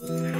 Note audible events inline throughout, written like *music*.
What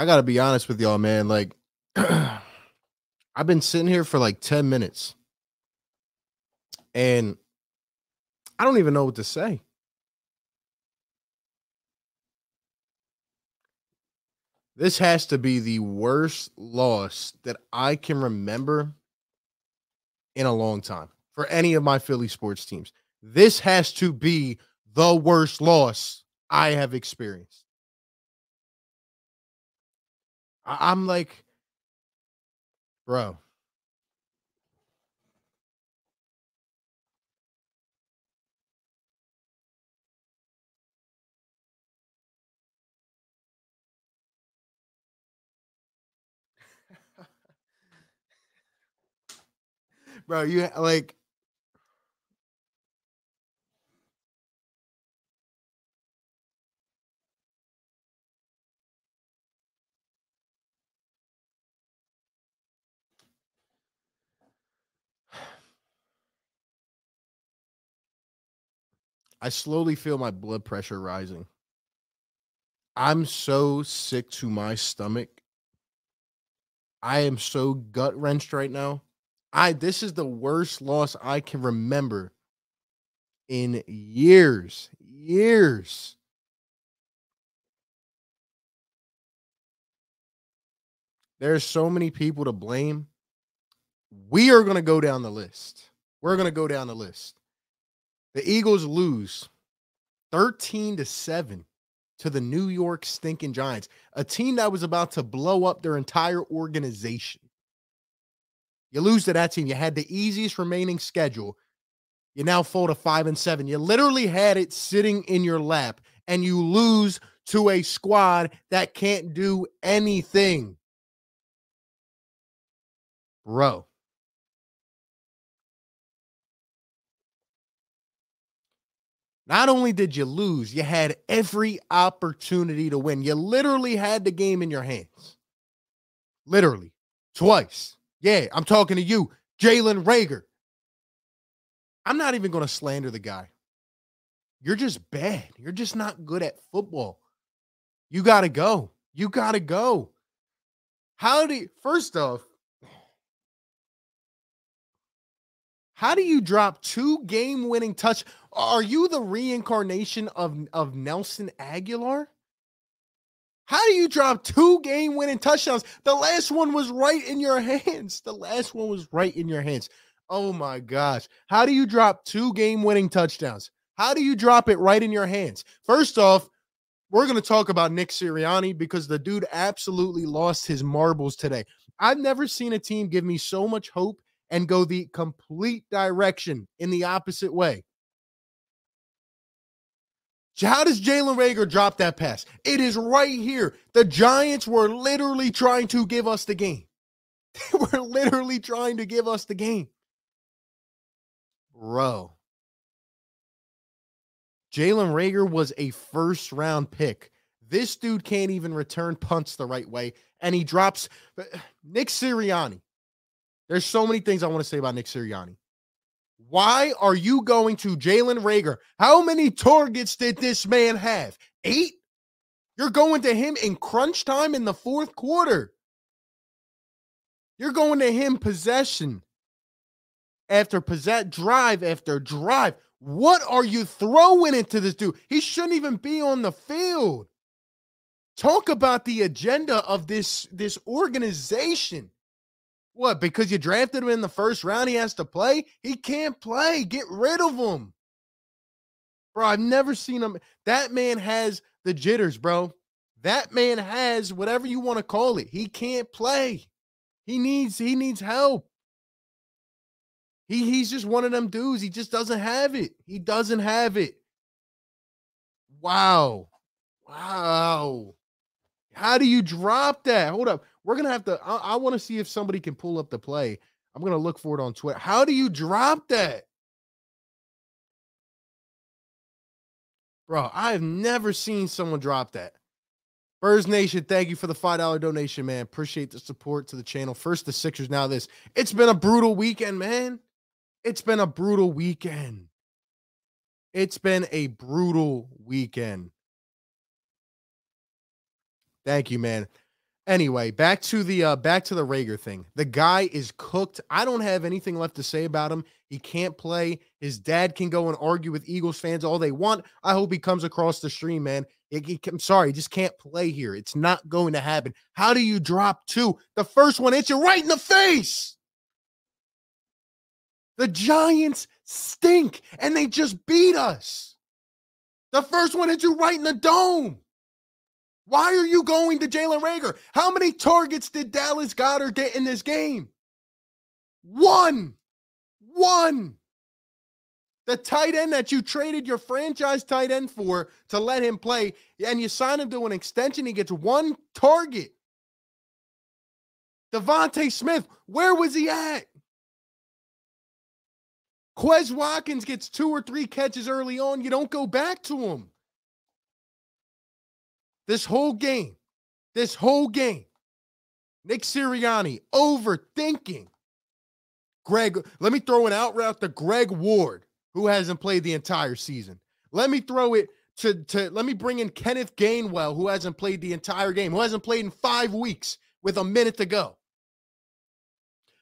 I gotta be honest with y'all, man. Like, *clears throat* I've been sitting here for like 10 minutes and I don't even know what to say. This has to be the worst loss that I can remember in a long time for any of my Philly sports teams. This has to be the worst loss I have experienced. I- I'm like, bro. *laughs* bro, you like I slowly feel my blood pressure rising. I'm so sick to my stomach. I am so gut wrenched right now. I this is the worst loss I can remember in years. Years. There's so many people to blame. We are going to go down the list. We're going to go down the list. The Eagles lose 13 to 7 to the New York stinking Giants, a team that was about to blow up their entire organization. You lose to that team. You had the easiest remaining schedule. You now fall to 5 and 7. You literally had it sitting in your lap and you lose to a squad that can't do anything. Bro. Not only did you lose, you had every opportunity to win. You literally had the game in your hands. Literally. Twice. Yeah, I'm talking to you, Jalen Reagor. I'm not even going to slander the guy. You're just bad. You're just not good at football. You got to go. You got to go. How do you, first off, how do you drop two game winning touch? Are you the reincarnation of, of Nelson Agholor? How do you drop two game winning touchdowns? The last one was right in your *laughs* hands. The last one was right in your hands. Oh my gosh. How do you drop two game winning touchdowns? How do you drop it right in your hands? First off, we're going to talk about Nick Sirianni because the dude absolutely lost his marbles today. I've never seen a team give me so much hope and go the complete direction in the opposite way. How does Jalen Reagor drop that pass? It is right here. The Giants were literally trying to give us the game. *laughs* They were literally trying to give us the game. Bro. Jalen Reagor was a first round pick. This dude can't even return punts the right way. And he drops uh, Nick Sirianni. There's so many things I want to say about Nick Sirianni. Why are you going to Jalen Reagor? How many targets did this man have? Eight? You're going to him in crunch time in the fourth quarter. You're going to him possession after possess drive after drive. What are you throwing into this dude? He shouldn't even be on the field. Talk about the agenda of this this organization. What? Because you drafted him in the first round, he has to play? He can't play. Get rid of him. Bro, I've never seen him. That man has the jitters, bro. That man has whatever you want to call it. He can't play. He needs he needs help. He he's just one of them dudes. He just doesn't have it. He doesn't have it. Wow. Wow. How do you drop that? Hold up. We're gonna have to. I, I want to see if somebody can pull up the play. I'm gonna look for it on Twitter. How do you drop that? Bro, I've never seen someone drop that. Birds Nation, thank you for the $5 donation, man. Appreciate the support to the channel. First the Sixers, now this. It's been a brutal weekend, man. It's been a brutal weekend. It's been a brutal weekend. Thank you, man. Anyway, back to the uh back to the Reagor thing. The guy is cooked. I don't have anything left to say about him. He can't play. His dad can go and argue with Eagles fans all they want. I hope he comes across the stream, man. He, he, I'm sorry, just can't play here. It's not going to happen. How do you drop two? The first one hits you right in the face. The Giants stink and they just beat us. The first one hits you right in the dome. Why are you going to Jalen Reagor? How many targets did Dallas Goedert get in this game? One. One. The tight end that you traded your franchise tight end for to let him play, and you sign him to an extension, he gets one target. DeVonta Smith, where was he at? Quez Watkins gets two or three catches early on. You don't go back to him. This whole game, this whole game, Nick Sirianni overthinking. Greg, let me throw an out route to Greg Ward, who hasn't played the entire season. Let me throw it to, to let me bring in Kenneth Gainwell, who hasn't played the entire game, who hasn't played in five weeks with a minute to go.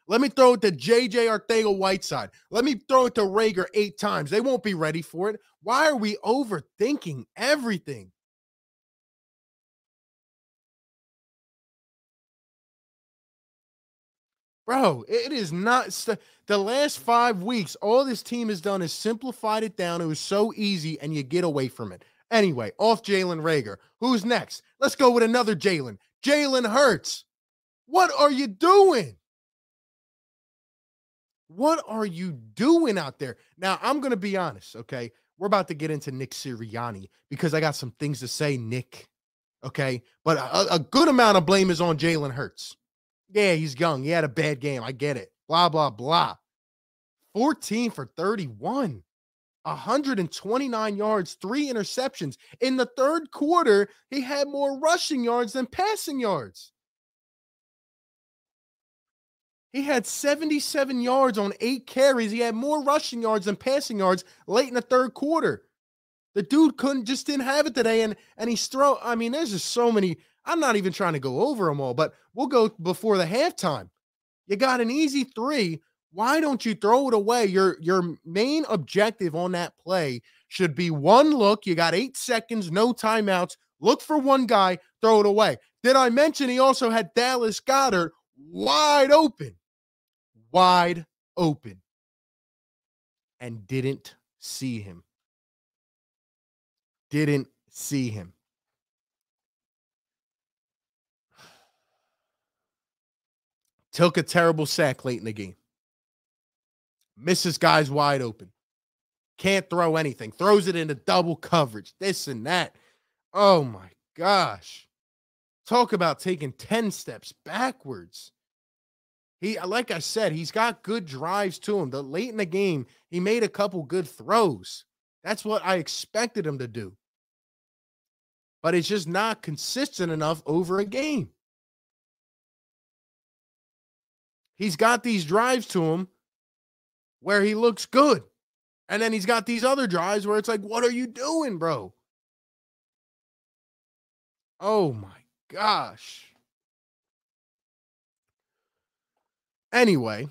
Let me throw it to JJ Arcega Whiteside. Let me throw it to Reagor eight times. They won't be ready for it. Why are we overthinking everything? Bro, it is not st- the last five weeks. All this team has done is simplified it down. It was so easy, and you get away from it. Anyway, off Jalen Reagor. Who's next? Let's go with another Jalen. Jalen Hurts. What are you doing? What are you doing out there? Now, I'm going to be honest, okay? We're about to get into Nick Sirianni because I got some things to say, Nick. Okay. But a, a good amount of blame is on Jalen Hurts. Yeah, he's young. He had a bad game. I get it. Blah, blah, blah. 14 for 31, 129 yards, three interceptions. In the third quarter, he had more rushing yards than passing yards. He had 77 yards on eight carries. He had more rushing yards than passing yards late in the third quarter. The dude couldn't just didn't have it today. And and he's throw. I mean, there's just so many I'm not even trying to go over them all, but we'll go before the halftime. You got an easy three. Why don't you throw it away? Your your main objective on that play should be one look. You got eight seconds, no timeouts. Look for one guy, throw it away. Did I mention he also had Dallas Goedert wide open? Wide open. And didn't see him. Didn't see him. Took a terrible sack late in the game. Misses guys wide open. Can't throw anything. Throws it into double coverage. This and that. Oh my gosh. Talk about taking 10 steps backwards. He uh, like I said, he's got good drives to him. The late in the game, he made a couple good throws. That's what I expected him to do. But it's just not consistent enough over a game. He's got these drives to him where he looks good. And then he's got these other drives where it's like, what are you doing, bro? Oh my gosh. Anyway,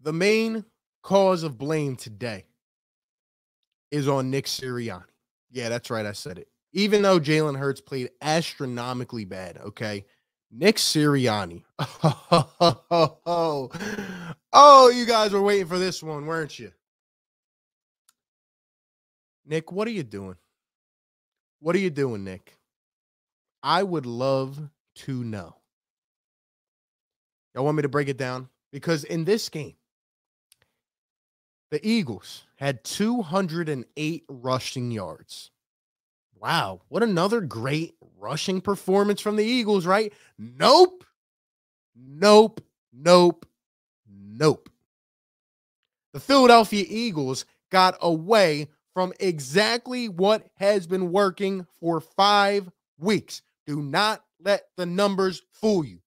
the main cause of blame today is on Nick Sirianni. Yeah, that's right. I said it. Even though Jalen Hurts played astronomically bad, okay? Nick Sirianni. Oh, *laughs* oh, you guys were waiting for this one, weren't you? Nick, what are you doing? What are you doing, Nick? I would love to know. Y'all want me to break it down? Because in this game, the Eagles had 208 rushing yards. Wow, what another great rushing performance from the Eagles, right? Nope. Nope. Nope. Nope. The Philadelphia Eagles got away from exactly what has been working for five weeks. Do not let the numbers fool you.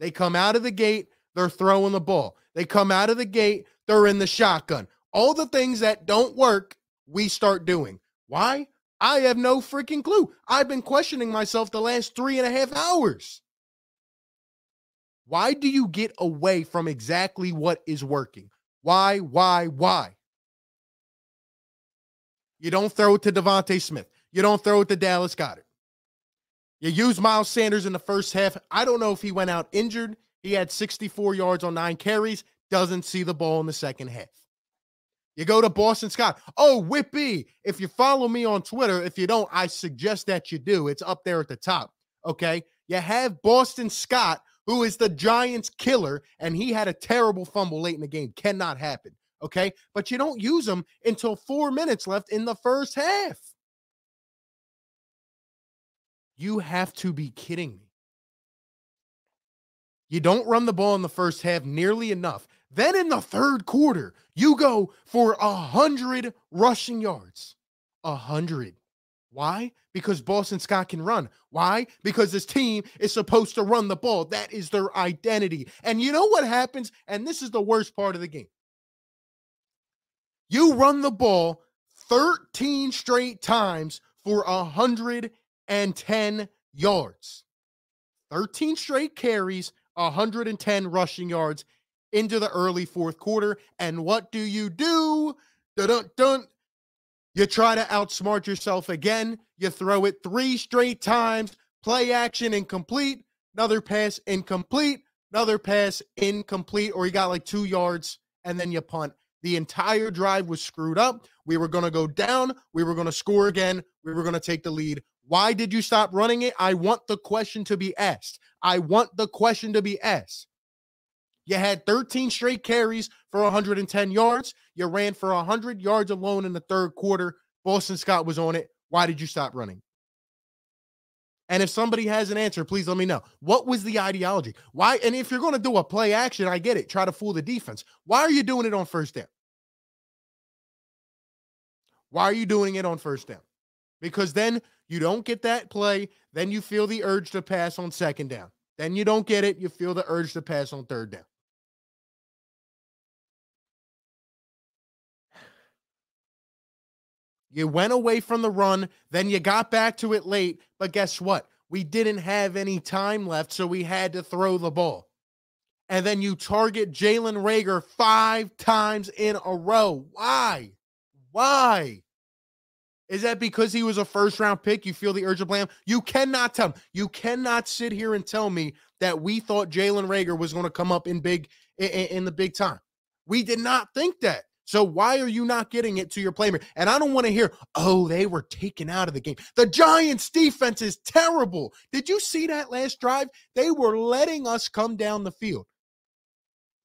They come out of the gate, they're throwing the ball. They come out of the gate, they're in the shotgun. All the things that don't work, we start doing. Why? I have no freaking clue. I've been questioning myself the last three and a half hours. Why do you get away from exactly what is working? Why, why, why? You don't throw it to DeVonta Smith. You don't throw it to Dallas Goedert. You use Miles Sanders in the first half. I don't know if he went out injured. He had 64 yards on nine carries, doesn't see the ball in the second half. You go to Boston Scott. Oh, Whippy. If you follow me on Twitter, if you don't, I suggest that you do. It's up there at the top. Okay. You have Boston Scott, who is the Giants killer, and he had a terrible fumble late in the game. Cannot happen. Okay. But you don't use him until four minutes left in the first half. You have to be kidding me. You don't run the ball in the first half nearly enough. Then in the third quarter, you go for a hundred rushing yards. A hundred. Why? Because Boston Scott can run. Why? Because this team is supposed to run the ball. That is their identity. And you know what happens? And this is the worst part of the game. You run the ball 13 straight times for 110 yards. 13 straight carries, 110 rushing yards into the early fourth quarter. And what do you do? Dun, dun, You try to outsmart yourself again. You throw it three straight times. Play action incomplete. Another pass incomplete. Another pass incomplete. Or you got like two yards and then you punt. The entire drive was screwed up. We were going to go down. We were going to score again. We were going to take the lead. Why did you stop running it? I want the question to be asked. I want the question to be asked. You had 13 straight carries for 110 yards. You ran for 100 yards alone in the third quarter. Boston Scott was on it. Why did you stop running? And if somebody has an answer, please let me know. What was the ideology? Why? And if you're going to do a play action, I get it. Try to fool the defense. Why are you doing it on first down? Why are you doing it on first down? Because then you don't get that play. Then you feel the urge to pass on second down. Then you don't get it. You feel the urge to pass on third down. You went away from the run, then you got back to it late. But guess what? We didn't have any time left, so we had to throw the ball. And then you target Jalen Reagor five times in a row. Why? Why? Is that because he was a first round pick? You feel the urge to blame? You cannot tell. You cannot sit here and tell me that we thought Jalen Reagor was going to come up in big in, in the big time. We did not think that. So why are you not getting it to your playmaker? And I don't want to hear, oh, they were taken out of the game. The Giants defense is terrible. Did you see that last drive? They were letting us come down the field.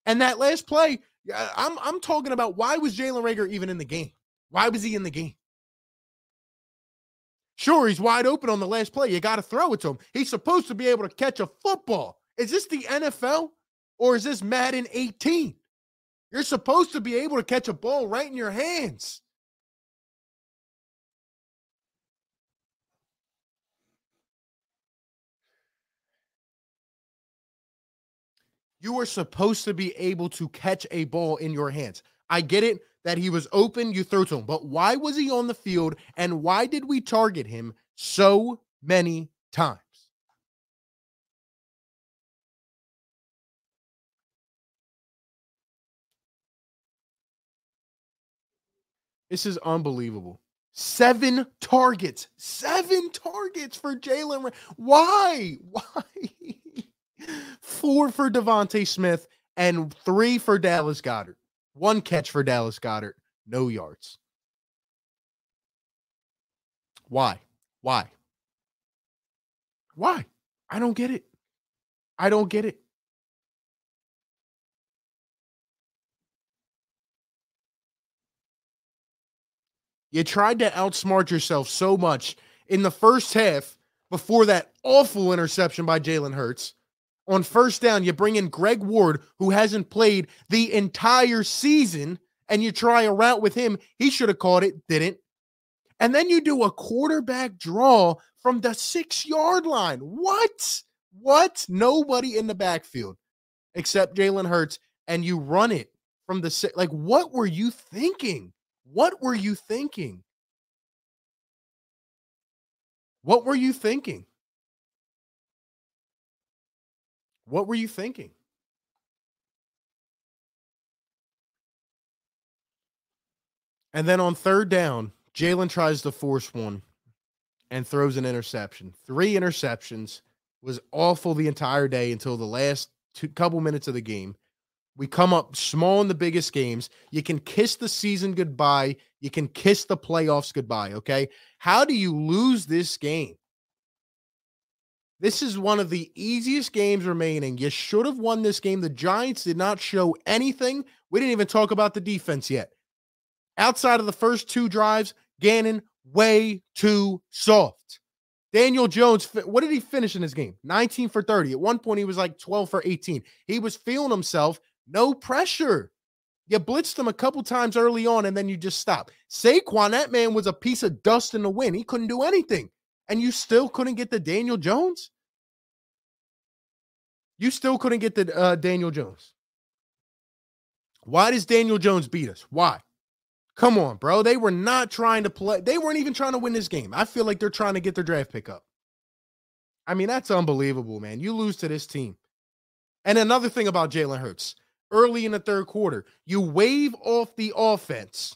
And that last play, I'm I'm talking about why was Jalen Reagor even in the game? Why was he in the game? Sure, he's wide open on the last play. You got to throw it to him. He's supposed to be able to catch a football Is this the NFL or is this Madden 18? You're supposed to be able to catch a ball right in your hands. You are supposed to be able to catch a ball in your hands. I get it that he was open, you throw to him, but why was he on the field and why did we target him so many times? This is unbelievable. Seven targets. Seven targets for Jalen. Why? *laughs* Why? Four for DeVonta Smith and three for Dallas Goedert. One catch for Dallas Goedert. No yards. Why? Why? Why? I don't get it. I don't get it. You tried to outsmart yourself so much in the first half before that awful interception by Jalen Hurts. On first down, you bring in Greg Ward, who hasn't played the entire season, and you try a route with him. He should have caught it, didn't. And then you do a quarterback draw from the six yard line. What? What? Nobody in the backfield except Jalen Hurts, and you run it from the six. Like, what were you thinking? What were you thinking? What were you thinking? What were you thinking? And then on third down, Jalen tries to force one and throws an interception. Three interceptions was awful the entire day until the last two couple minutes of the game. We come up small in the biggest games. You can kiss the season goodbye. You can kiss the playoffs goodbye. Okay. How do you lose this game? This is one of the easiest games remaining. You should have won this game. The Giants did not show anything. We didn't even talk about the defense yet. Outside of the first two drives, Gannon way too soft. Daniel Jones, what did he finish in this game? 19 for 30. At one point, he was like 12 for 18. He was feeling himself. No pressure. You blitzed him a couple times early on, and then you just stop. Saquon, that man was a piece of dust in the wind. He couldn't do anything. And you still couldn't get the Daniel Jones? You still couldn't get the uh, Daniel Jones. Why does Daniel Jones beat us? Why? Come on, bro. They were not trying to play. They weren't even trying to win this game. I feel like they're trying to get their draft pick up. I mean, that's unbelievable, man. You lose to this team. And another thing about Jalen Hurts early in the third quarter, you wave off the offense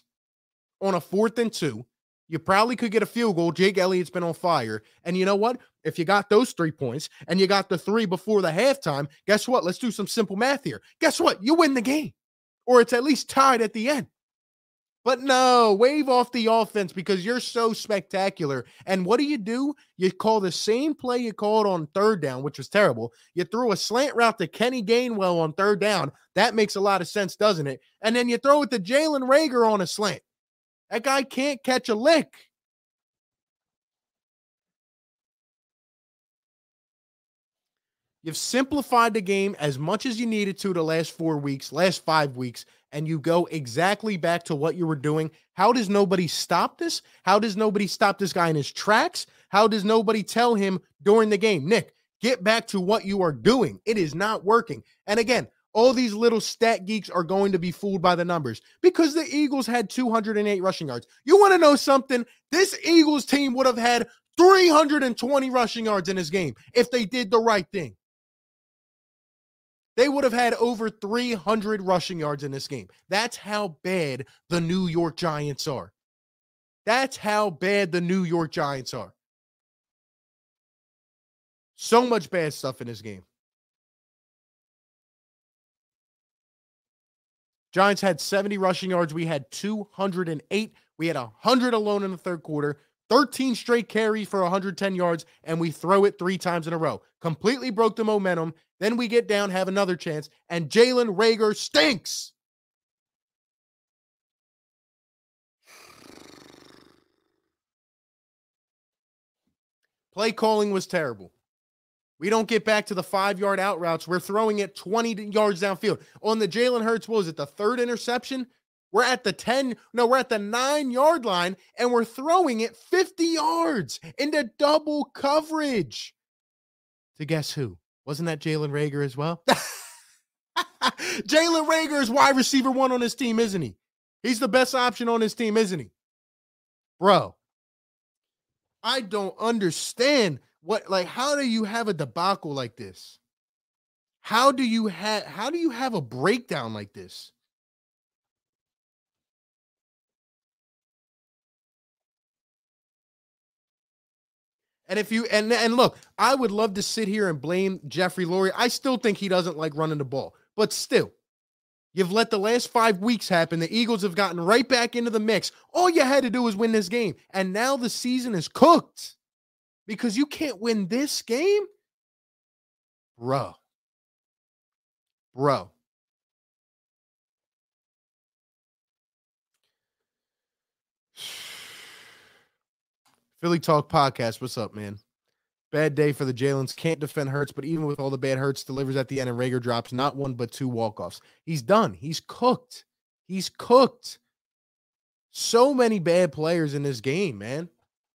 on a fourth and two. You probably could get a field goal. Jake Elliott's been on fire. And you know what? If you got those three points and you got the three before the halftime, guess what? Let's do some simple math here. Guess what? You win the game, or it's at least tied at the end. But no, wave off the offense because you're so spectacular. And what do you do? You call the same play you called on third down, which was terrible. You threw a slant route to Kenny Gainwell on third down. That makes a lot of sense, doesn't it? And then you throw it to Jalen Reagor on a slant. That guy can't catch a lick. You've simplified the game as much as you needed to the last four weeks, last five weeks, and you go exactly back to what you were doing. How does nobody stop this? How does nobody stop this guy in his tracks? How does nobody tell him during the game, Nick, get back to what you are doing? It is not working. And again, all these little stat geeks are going to be fooled by the numbers because the Eagles had 208 rushing yards. You want to know something? This Eagles team would have had 320 rushing yards in this game if they did the right thing. They would have had over 300 rushing yards in this game. That's how bad the New York Giants are. That's how bad the New York Giants are. So much bad stuff in this game. Giants had 70 rushing yards. We had 208. We had 100 alone in the third quarter, 13 straight carries for 110 yards, and we throw it three times in a row. Completely broke the momentum. Then we get down, have another chance, and Jalen Reagor stinks. Play calling was terrible. We don't get back to the five yard out routes. We're throwing it 20 yards downfield. On the Jalen Hurts, what was it, the third interception? We're at the 10, no, we're at the nine yard line and we're throwing it 50 yards into double coverage. To guess who? Wasn't that Jalen Reagor as well? *laughs* Jalen Reagor is wide receiver one on his team, isn't he? He's the best option on his team, isn't he? Bro, I don't understand what like how do you have a debacle like this? How do you have how do you have a breakdown like this? And if you and and look, I would love to sit here and blame Jeffrey Lurie. I still think he doesn't like running the ball, but still, you've let the last five weeks happen. The Eagles have gotten right back into the mix. All you had to do was win this game, and now the season is cooked because you can't win this game, bro. Bro. Philly Talk Podcast. What's up, man? Bad day for the Jalen's. Can't defend Hurts, but even with all the bad Hurts, delivers at the end and Reagor drops not one but two walk-offs. He's done. He's cooked. He's cooked. So many bad players in this game, man.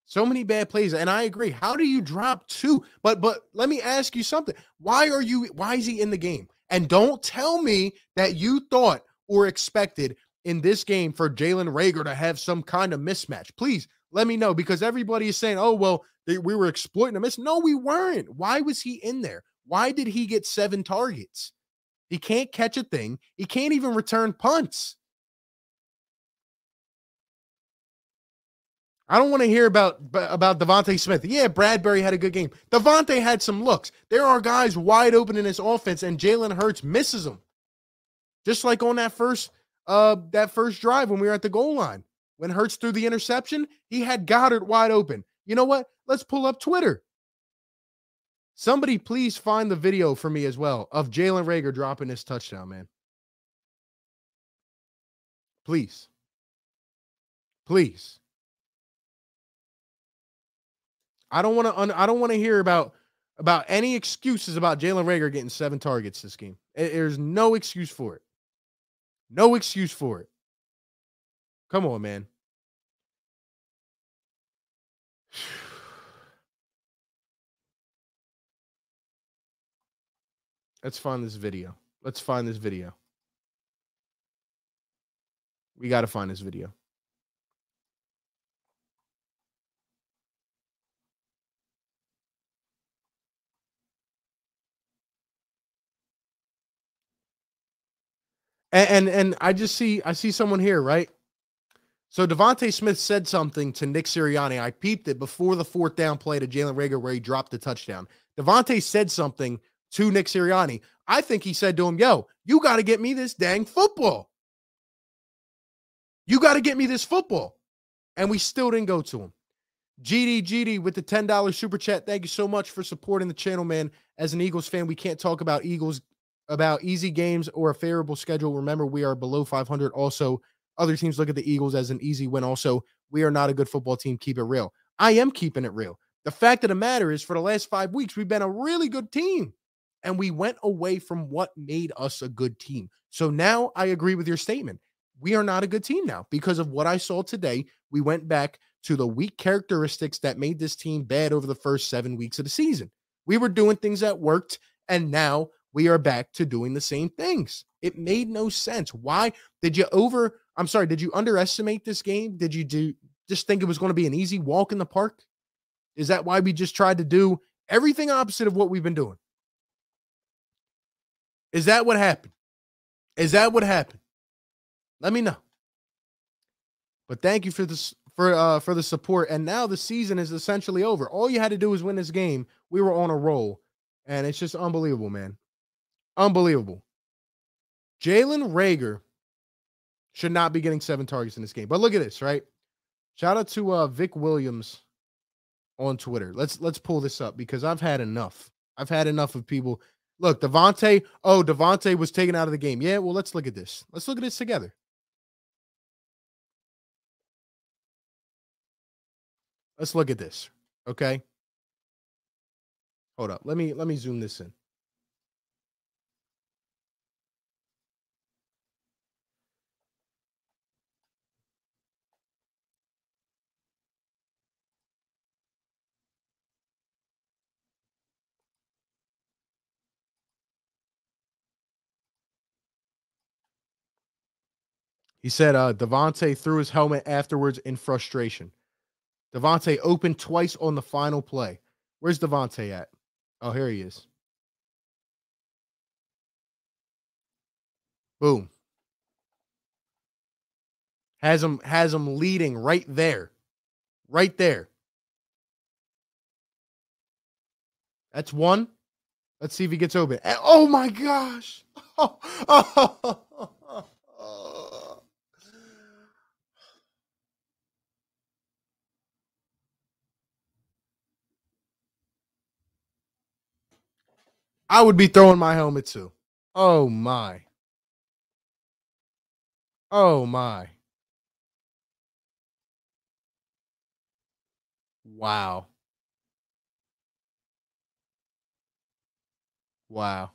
So many bad plays. And I agree. How do you drop two? But but let me ask you something. Why are you why is he in the game? And don't tell me that you thought or expected in this game for Jalen Reagor to have some kind of mismatch. Please let me know because everybody is saying, oh, well, they, we were exploiting him. miss. No, we weren't. Why was he in there? Why did he get seven targets? He can't catch a thing. He can't even return punts. I don't want to hear about about DeVonta Smith. Yeah, Bradbury had a good game. DeVonta had some looks. There are guys wide open in this offense, and Jalen Hurts misses them. Just like on that first uh that first drive when we were at the goal line. When Hurts threw the interception, he had Goedert wide open. You know what? Let's pull up Twitter. Somebody please find the video for me as well of Jalen Reagor dropping this touchdown, man. Please. Please. I don't want to un- I don't want to hear about about any excuses about Jalen Reagor getting seven targets this game. There's no excuse for it. No excuse for it. Come on, man. *sighs* Let's find this video. Let's find this video. We got to find this video. And, and and I just see I see someone here, right? So DeVonta Smith said something to Nick Sirianni. I peeped it before the fourth down play to Jalen Reagor where he dropped the touchdown. DeVonta said something to Nick Sirianni. I think he said to him, Yo, you got to get me this dang football. You got to get me this football. And we still didn't go to him. GD GD with the $10 super chat. Thank you so much for supporting the channel, man. As an Eagles fan, we can't talk about Eagles about easy games or a favorable schedule. Remember, we are below 500. Also, other teams look at the Eagles as an easy win. Also, we are not a good football team. Keep it real. I am keeping it real. The fact of the matter is, for the last five weeks, we've been a really good team and we went away from what made us a good team. So now I agree with your statement. We are not a good team now because of what I saw today. We went back to the weak characteristics that made this team bad over the first seven weeks of the season. We were doing things that worked, and now we are back to doing the same things. It made no sense. Why did you over? I'm sorry, did you underestimate this game? Did you do just think it was going to be an easy walk in the park? Is that why we just tried to do everything opposite of what we've been doing? Is that what happened? Is that what happened? Let me know. But thank you for this for uh for the support. And now the season is essentially over. All you had to do was win this game. We were on a roll. And it's just unbelievable, man. Unbelievable. Jalen Reagor should not be getting seven targets in this game. But look at this, right? Shout out to uh, Vic Williams on Twitter. Let's let's pull this up because I've had enough. I've had enough of people. Look, DeVonta. Oh, DeVonta was taken out of the game. Yeah, well, let's look at this. Let's look at this together. Let's look at this. Okay. Hold up. Let me let me zoom this in. He said uh DeVonta threw his helmet afterwards in frustration. DeVonta opened twice on the final play. Where's DeVonta at? Oh, here he is. Boom. Has him has him leading right there. Right there. That's one. Let's see if he gets open. And- Oh my gosh. *laughs* I would be throwing my helmet too. Oh my. Oh my. Wow. Wow.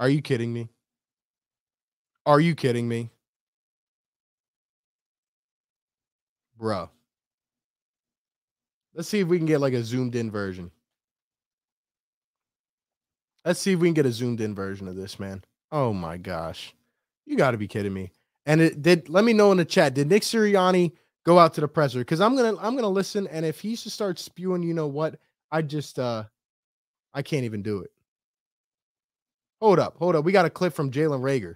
Are you kidding me? Are you kidding me? Bruh. Let's see if we can get like a zoomed in version. Let's see if we can get a zoomed in version of this, man. Oh my gosh. You got to be kidding me. And it did let me know in the chat. Did Nick Sirianni go out to the presser? Because I'm gonna I'm gonna listen. And if he should start spewing, you know what? I just uh I can't even do it. Hold up, hold up. We got a clip from Jalen Reagor.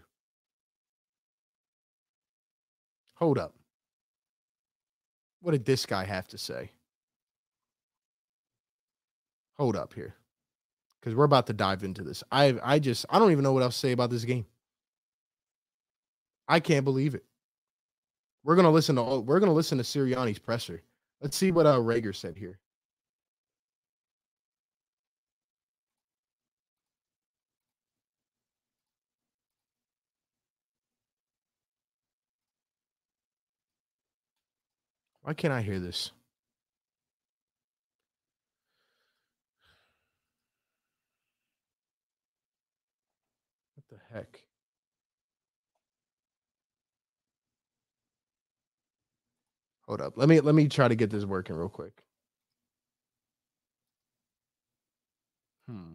Hold up. What did this guy have to say? Hold up here. Because we're about to dive into this. I I just I don't even know what else to say about this game. I can't believe it. We're gonna listen to we're gonna listen to Sirianni's presser. Let's see what uh Reagor said here. Why can't I hear this? Heck? Hold up. Let me let me try to get this working real quick. Hmm.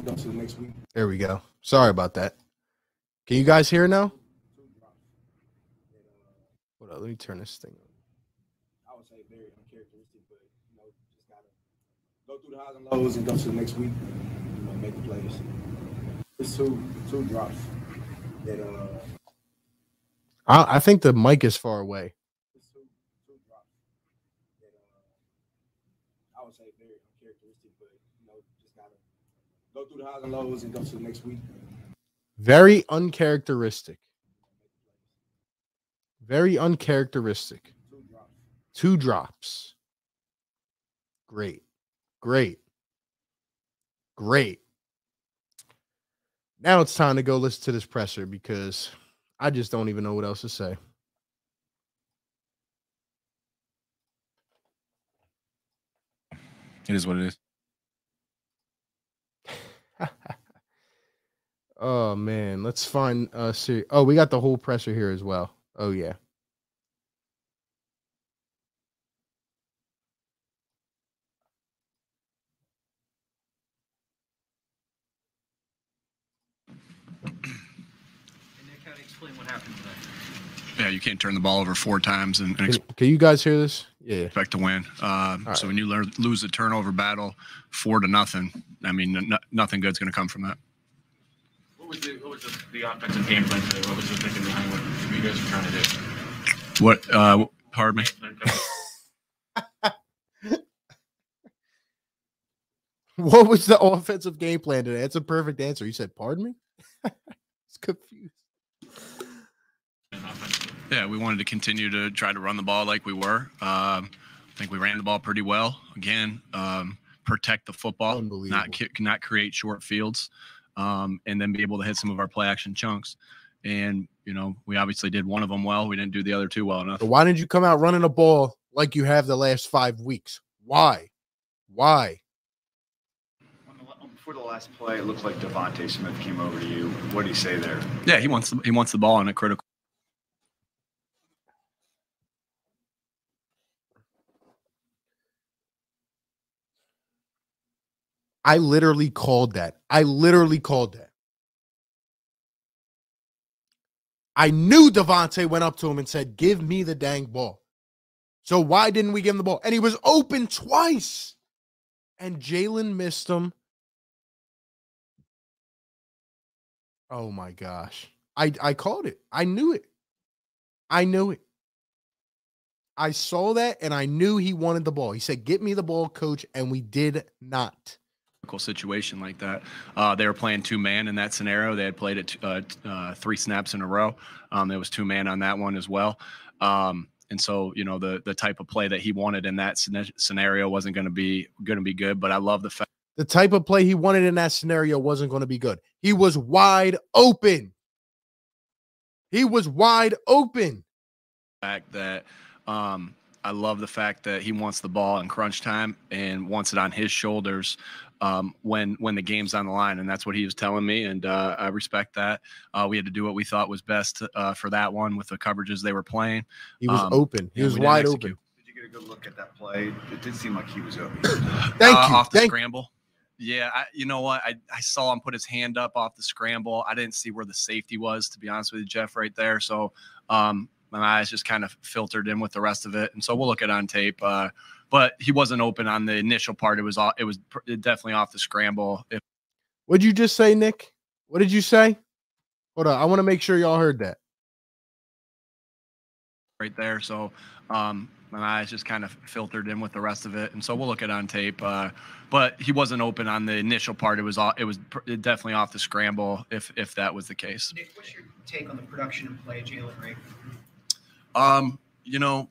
Go to the next week. There we go. Sorry about that. Can you guys hear now? Hold up, let me turn this thing on. I would say very uncharacteristic, but you know, just gotta go through the highs and lows and go to the next week. You know, make the plays. It's two two drops that uh. I, I think the mic is far away. It's two two drops that uh. I would say very uncharacteristic, but you know, just gotta go through the highs and lows and go to the next week. Very uncharacteristic. Very uncharacteristic. Two drops. Two drops. Great. Great. Great. Now it's time to go listen to this presser because I just don't even know what else to say. It is what it is. *laughs* oh man, let's find uh Siri. Oh, we got the whole presser here as well. Oh yeah. And Nick, how to explain what happened today? Yeah, you can't turn the ball over four times and, and Can, can you guys hear this? Yeah. to win. Um, right. So when you learn, lose the turnover battle, four to nothing, I mean, n- nothing good's going to come from that. What was the what was the, the offensive game plan today? What was the thinking behind what you guys were trying to do? What? Uh, pardon me. Game plan coverage? *laughs* What was the offensive game plan today? That's a perfect answer. You said, pardon me? *laughs* it's confused. Yeah, we wanted to continue to try to run the ball like we were. Um, I think we ran the ball pretty well. Again, um, protect the football, not ki- not create short fields, um, and then be able to hit some of our play action chunks. And you know, we obviously did one of them well. We didn't do the other two well enough. So why didn't you come out running the ball like you have the last five weeks? Why? Why? On the la- Before the last play, it looked like DeVonta Smith came over to you. What did he say there? Yeah, he wants the, he wants the ball in a critical. I literally called that. I literally called that. I knew DeVonta went up to him and said, Give me the dang ball. So why didn't we give him the ball? And he was open twice. And Jalen missed him. Oh my gosh. I, I called it. I knew it. I knew it. I saw that and I knew he wanted the ball. He said, Get me the ball, coach. And we did not. Situation like that. Uh, they were playing two man in that scenario. They had played it uh, uh, three snaps in a row. Um, there was two man on that one as well. Um, and so, you know, the the type of play that he wanted in that scenario wasn't going to be going to be good. But I love the fact the type of play he wanted in that scenario wasn't going to be good. He was wide open. He was wide open. Fact that um, I love the fact that he wants the ball in crunch time and wants it on his shoulders um, when when the game's on the line, and that's what he was telling me, and uh, I respect that. Uh, we had to do what we thought was best uh, for that one with the coverages they were playing. He was Um, open. He was wide open. Did you get a good look at that play? It did seem like he was open. *coughs* Thank Uh, you. Off the Thank scramble. Yeah, I, you know what? I, I saw him put his hand up off the scramble. I didn't see where the safety was, to be honest with you, Jeff, right there. So um, my eyes just kind of filtered in with the rest of it, and so we'll look at it on tape. Uh, but he wasn't open on the initial part. It was all, it was pr- definitely off the scramble. If What'd you just say, Nick? What did you say? Hold on. I want to make sure y'all heard that. right there. So um, my eyes just kind of filtered in with the rest of it, and so we'll look at it on tape. Uh, but he wasn't open on the initial part. It was all, it was pr- definitely off the scramble. If if that was the case. Nick, what's your take on the production and play Jalen Ray? Um, you know,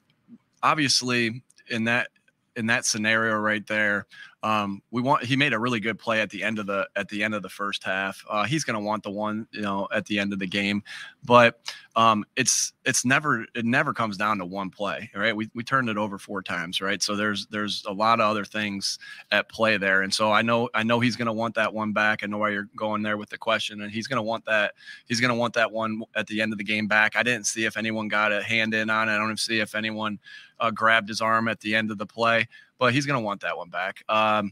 obviously in that in that scenario right there, um, we want he made a really good play at the end of the at the end of the first half. Uh, he's going to want the one, you know, at the end of the game, but um, it's it's never it never comes down to one play, right? We we turned it over four times, right? So there's there's a lot of other things at play there, and so I know I know he's going to want that one back. I know why you're going there with the question, and he's going to want that he's going to want that one at the end of the game back. I didn't see if anyone got a hand in on it. I don't see if anyone uh, grabbed his arm at the end of the play, but he's going to want that one back. Um,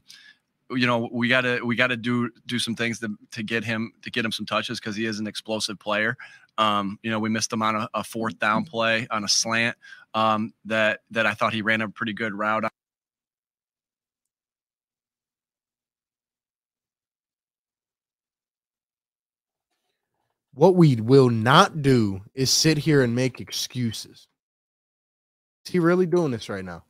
you know, we got to we got to do do some things to to get him to get him some touches because he is an explosive player. Um, you know, we missed him on a, a fourth down play on a slant um, that that I thought he ran a pretty good route. on. What we will not do is sit here and make excuses. Is he really doing this right now?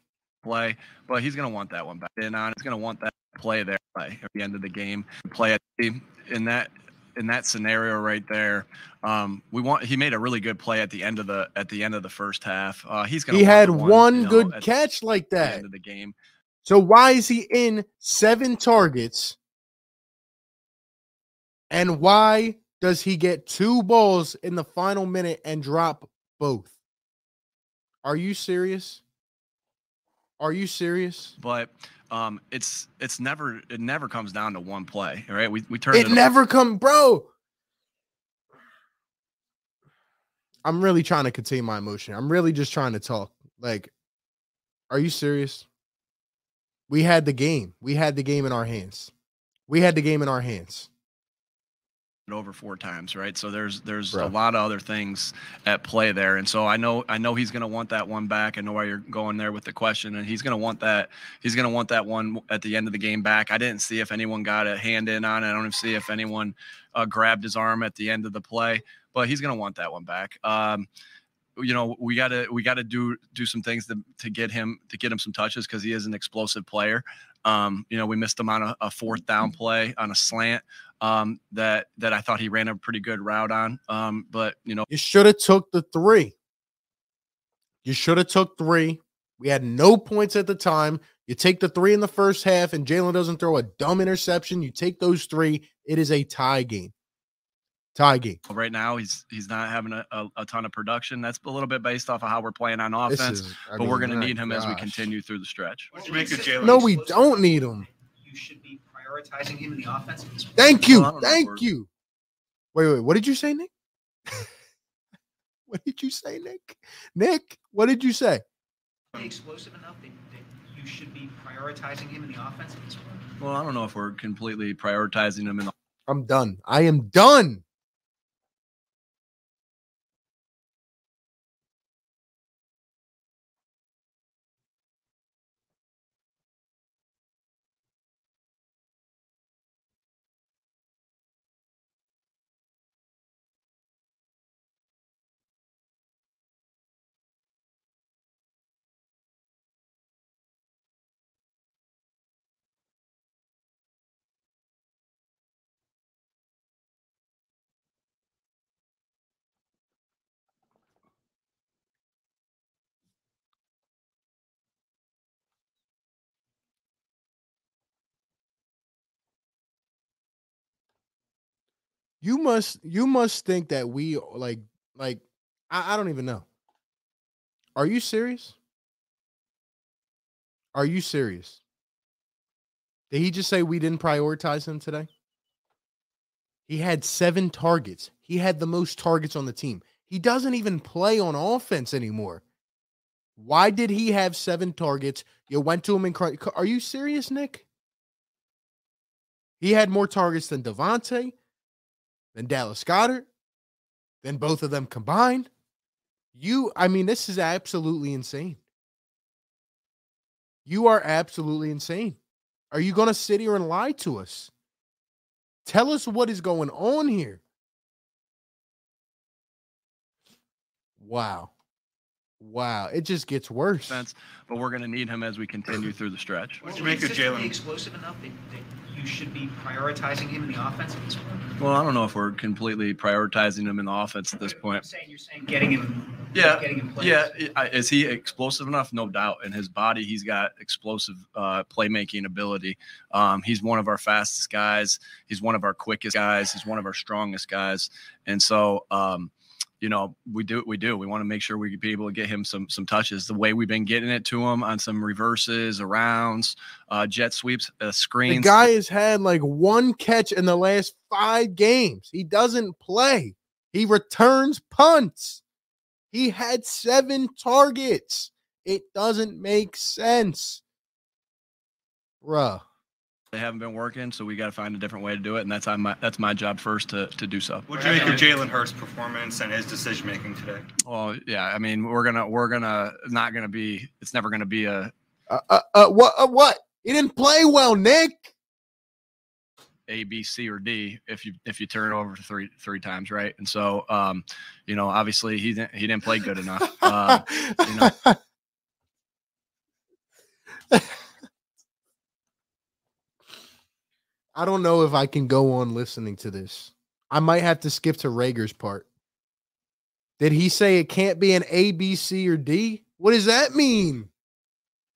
Play, but he's going to want that one back in on. He's going to want that play there play at the end of the game. Play at in that in that scenario right there. Um, we want he made a really good play at the end of the at the end of the first half. Uh, he's going. He had the one, know, good at catch like the that. end of the game. So why is he in seven targets? And why does he get two balls in the final minute and drop both? Are you serious? Are you serious? But um, it's it's never it never comes down to one play, right? We we turned It it, never come, bro. I'm really trying to contain my emotion. I'm really just trying to talk. Like, are you serious? We had the game. We had the game in our hands. We had the game in our hands. Over four times, right? So there's there's Bro. a lot of other things at play there, and so I know I know he's going to want that one back. I know why you're going there with the question, and he's going to want that he's going to want that one at the end of the game back. I didn't see if anyone got a hand in on it. I don't even see if anyone uh, grabbed his arm at the end of the play, but he's going to want that one back. Um, you know we got to we got to do do some things to, to get him to get him some touches because he is an explosive player um you know we missed him on a, a fourth down play on a slant um that that i thought he ran a pretty good route on um but you know You should have took the three. You should have took three. We had no points at the time. You take the three in the first half, and Jalen doesn't throw a dumb interception. You take those three. It is a tie game. Tie game. Right now, he's he's not having a, a, a ton of production. That's a little bit based off of how we're playing on offense. is- I but we're going to need him as we continue through the stretch. What'd you make of Jalen? No, we don't need him. You should be prioritizing him in the offense. at this point. Thank you. Well, I don't know if Thank you. Wait, wait. What did you say, Nick? *laughs* what did you say, Nick? Nick, what did you say? Be explosive enough that, that you should be prioritizing him in the offense at this point. Well, I don't know if we're completely prioritizing him in the I'm done. I am done. You must you must think that we like like I, I don't even know. Are you serious? Are you serious? Did he just say we didn't prioritize him today? He had seven targets. He had the most targets on the team. He doesn't even play on offense anymore. Why did he have seven targets? You went to him and cried. Are you serious, Nick? He had more targets than DeVonta, than Dallas Goedert, than both of them combined. You, I mean, this is absolutely insane. You are absolutely insane. Are you going to sit here and lie to us? Tell us what is going on here. Wow. Wow. It just gets worse. defense, but we're going to need him as we continue through the stretch. What'd you make of Jalen? explosive enough that, that you should be prioritizing him in the offense at this point. Well, I don't know if we're completely prioritizing him in the offense at this point. saying you're saying getting him. Yeah, Getting him. Yeah, is he explosive enough? No doubt. In his body, he's got explosive uh, playmaking ability. Um, he's one of our fastest guys. He's one of our quickest guys. He's one of our strongest guys. And so, um, you know, we do we do. We want to make sure we be able to get him some some touches. The way we've been getting it to him on some reverses, arounds, uh, jet sweeps, uh, The guy has had like one catch in the last five games. He doesn't play. He returns punts. He had seven targets. It doesn't make sense. Bruh. They haven't been working, so we got to find a different way to do it, and that's my that's my job first to to do so. What'd you make of Jalen Hurts' performance and his decision making today? Well, yeah, I mean, we're gonna we're gonna not gonna be. It's never gonna be a Uh, uh, uh, what? Uh, what? He didn't play well, Nick. A, B, C, or D if you if you turn it over three three times, right? And so, um, you know, obviously he didn't he didn't play good enough. Uh, you know. *laughs* I don't know if I can go on listening to this. I might have to skip to Reagor's part. Did he say it can't be an A, B, C, or D? What does that mean?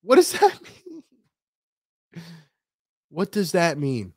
What does that *laughs* mean? What does that mean?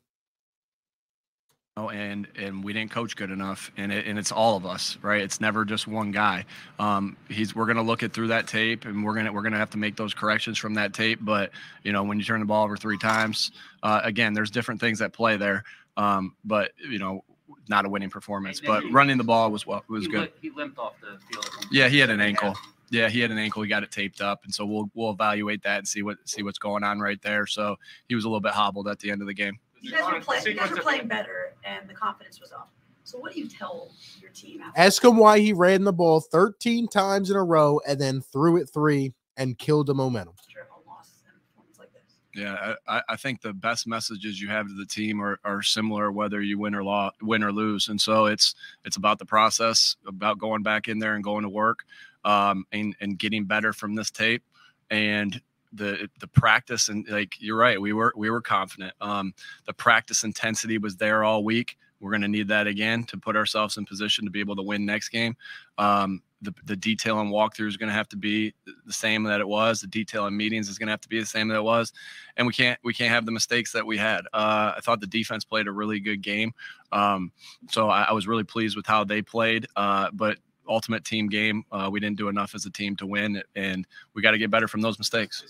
Know, and and we didn't coach good enough, and it, and it's all of us, right? It's never just one guy. Um, he's we're gonna look at through that tape, and we're gonna we're gonna have to make those corrections from that tape. But you know, when you turn the ball over three times, uh, again, there's different things that play there. Um, but you know, not a winning performance. But running the ball was well was he good. he limped off the field. Yeah, he had an ankle. Yeah, he had an ankle. He got it taped up, and so we'll we'll evaluate that and see what see what's going on right there. So he was a little bit hobbled at the end of the game. You guys were, play, you guys were playing better, and the confidence was up. So, what do you tell your team after? Ask him why he ran the ball 13 times in a row and then threw it three and killed the momentum. after a loss and a performance like this? Yeah, I, I think the best messages you have to the team are, are similar whether you win or law, win or lose, and so it's it's about the process, about going back in there and going to work, um, and and getting better from this tape, and the the practice and like you're right, we were we were confident. Um, the practice intensity was there all week. we're going to need that again to put ourselves in position to be able to win next game. Um, the, the detail on walkthrough is going to have to be the same that it was. The detail on meetings is going to have to be the same that it was, and we can't we can't have the mistakes that we had. Uh, I thought the defense played a really good game, um, so I, I, was really pleased with how they played. Uh, but ultimate team game, uh, we didn't do enough as a team to win, and we got to get better from those mistakes.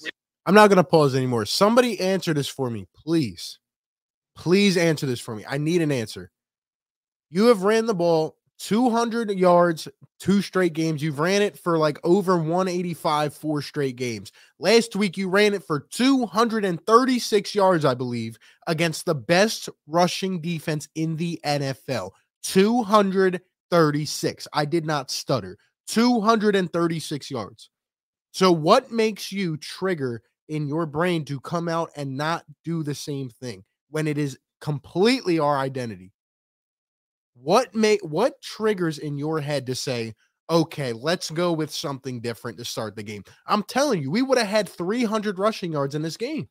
I'm not going to pause anymore. Somebody answer this for me, please. Please answer this for me. I need an answer. You have ran the ball 200 yards, two straight games. You've ran it for like over 185, four straight games. Last week, you ran it for 236 yards, I believe, against the best rushing defense in the NFL. 236. I did not stutter. 236 yards. So, what makes you trigger in your brain to come out and not do the same thing when it is completely our identity? What make what triggers in your head to say, okay, let's go with something different to start the game? I'm telling you, we would have had 300 rushing yards in this game.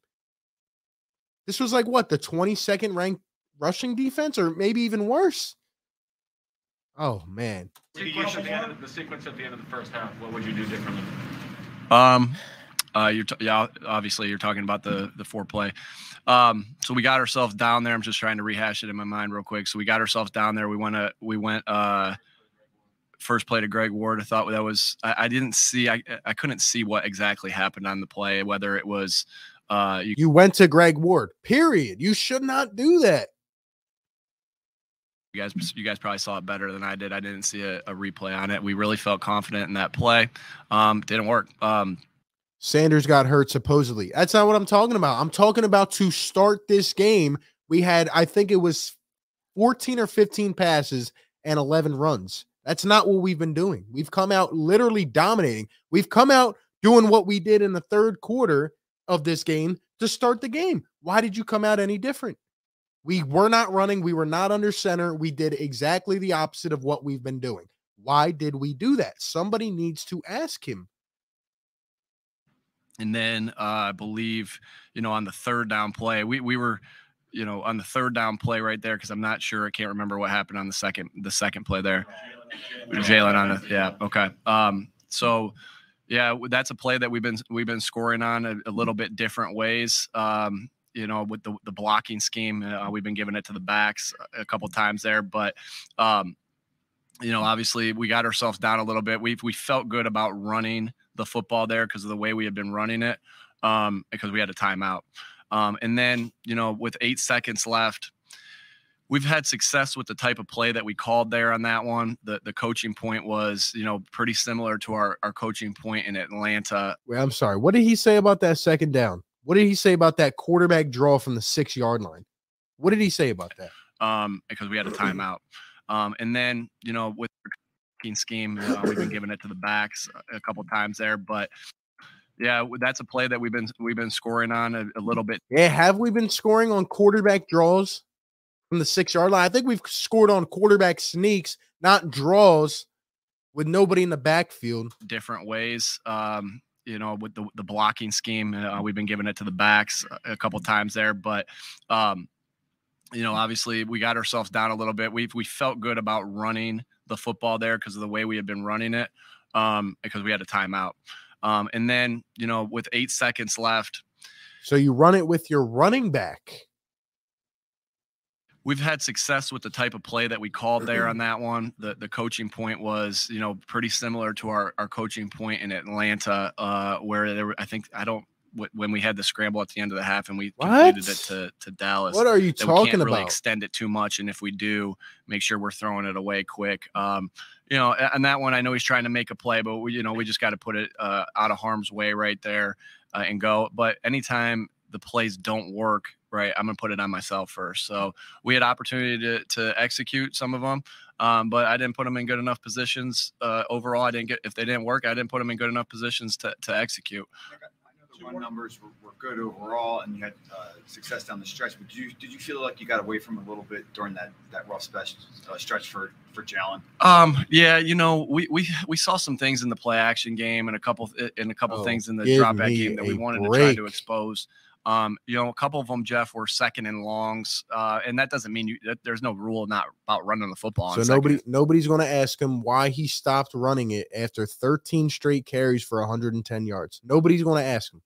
This was like what the 22nd ranked rushing defense, or maybe even worse. Oh man. The sequence, at the, end of, the sequence at the end of the first half, what would you do differently? Um, uh, you're t- yeah, obviously you're talking about the the foreplay. Um, so we got ourselves down there. I'm just trying to rehash it in my mind real quick. So we got ourselves down there. We went to we went uh first play to Greg Ward. I thought that was I, I didn't see I I couldn't see what exactly happened on the play, whether it was uh you, you went to Greg Ward. Period. You should not do that. You guys, you guys probably saw it better than I did. I didn't see a, a replay on it. We really felt confident in that play. Um, didn't work. Um, Sanders got hurt supposedly. That's not what I'm talking about. I'm talking about to start this game. We had, I think it was 14 or 15 passes and 11 runs. That's not what we've been doing. We've come out literally dominating. We've come out doing what we did in the third quarter of this game to start the game. Why did you come out any different? We were not running. We were not under center. We did exactly the opposite of what we've been doing. Why did we do that? Somebody needs to ask him. And then uh, I believe, you know, on the third down play, we we were, you know, on the third down play right there because I'm not sure. I can't remember what happened on the second the second play there. Jalen on it. Yeah. Okay. Um. So. Yeah, that's a play that we've been we've been scoring on a, a little bit different ways. Um, you know, with the the blocking scheme, uh, we've been giving it to the backs a couple times there, but um, you know, obviously we got ourselves down a little bit. We we felt good about running the football there because of the way we had been running it, um, because we had a timeout. Um, and then, you know, with eight seconds left, we've had success with the type of play that we called there on that one. The the coaching point was, you know, pretty similar to our, our coaching point in Atlanta. Wait, I'm sorry. What did he say about that second down? What did he say about that quarterback draw from the six yard line? What did he say about that? Um, because we had a timeout. Um, and then, you know, with the scheme, uh, we've been giving it to the backs a couple times there, but yeah, that's a play that we've been we've been scoring on a, a little bit. Yeah, have we been scoring on quarterback draws from the six yard line? I think we've scored on quarterback sneaks, not draws, with nobody in the backfield. Different ways. Um, you know, with the the blocking scheme, uh, we've been giving it to the backs a couple times there, but um, you know, obviously we got ourselves down a little bit. We we felt good about running the football there because of the way we had been running it, um, because we had a timeout. Um, and then, you know, with eight seconds left. So you run it with your running back. We've had success with the type of play that we called there on that one. The the coaching point was, you know, pretty similar to our, our coaching point in Atlanta, uh, where there were, I think I don't when we had the scramble at the end of the half and we what? completed it to, to Dallas. What are you talking we can't really about? Extend it too much, and if we do, make sure we're throwing it away quick. Um, you know, and that one I know he's trying to make a play, but we, you know we just got to put it uh, out of harm's way right there uh, and go. But anytime the plays don't work, right, I'm gonna put it on myself first. So we had opportunity to to execute some of them. Um, but I didn't put them in good enough positions uh, overall. I didn't get if they didn't work, I didn't put them in good enough positions to to execute. Okay run numbers were, were good overall, and you had uh, success down the stretch. But did you did you feel like you got away from a little bit during that that rough stretch, uh, stretch for for Jalen? Um, yeah, you know, we we we saw some things in the play action game and a couple in a couple oh, things in the drop back game that we wanted break. to try to expose. Um, you know, a couple of them, Jeff, were second and longs, uh, and that doesn't mean you. That, there's no rule not about running the football. So nobody second. nobody's going to ask him why he stopped running it after 13 straight carries for 110 yards. Nobody's going to ask him.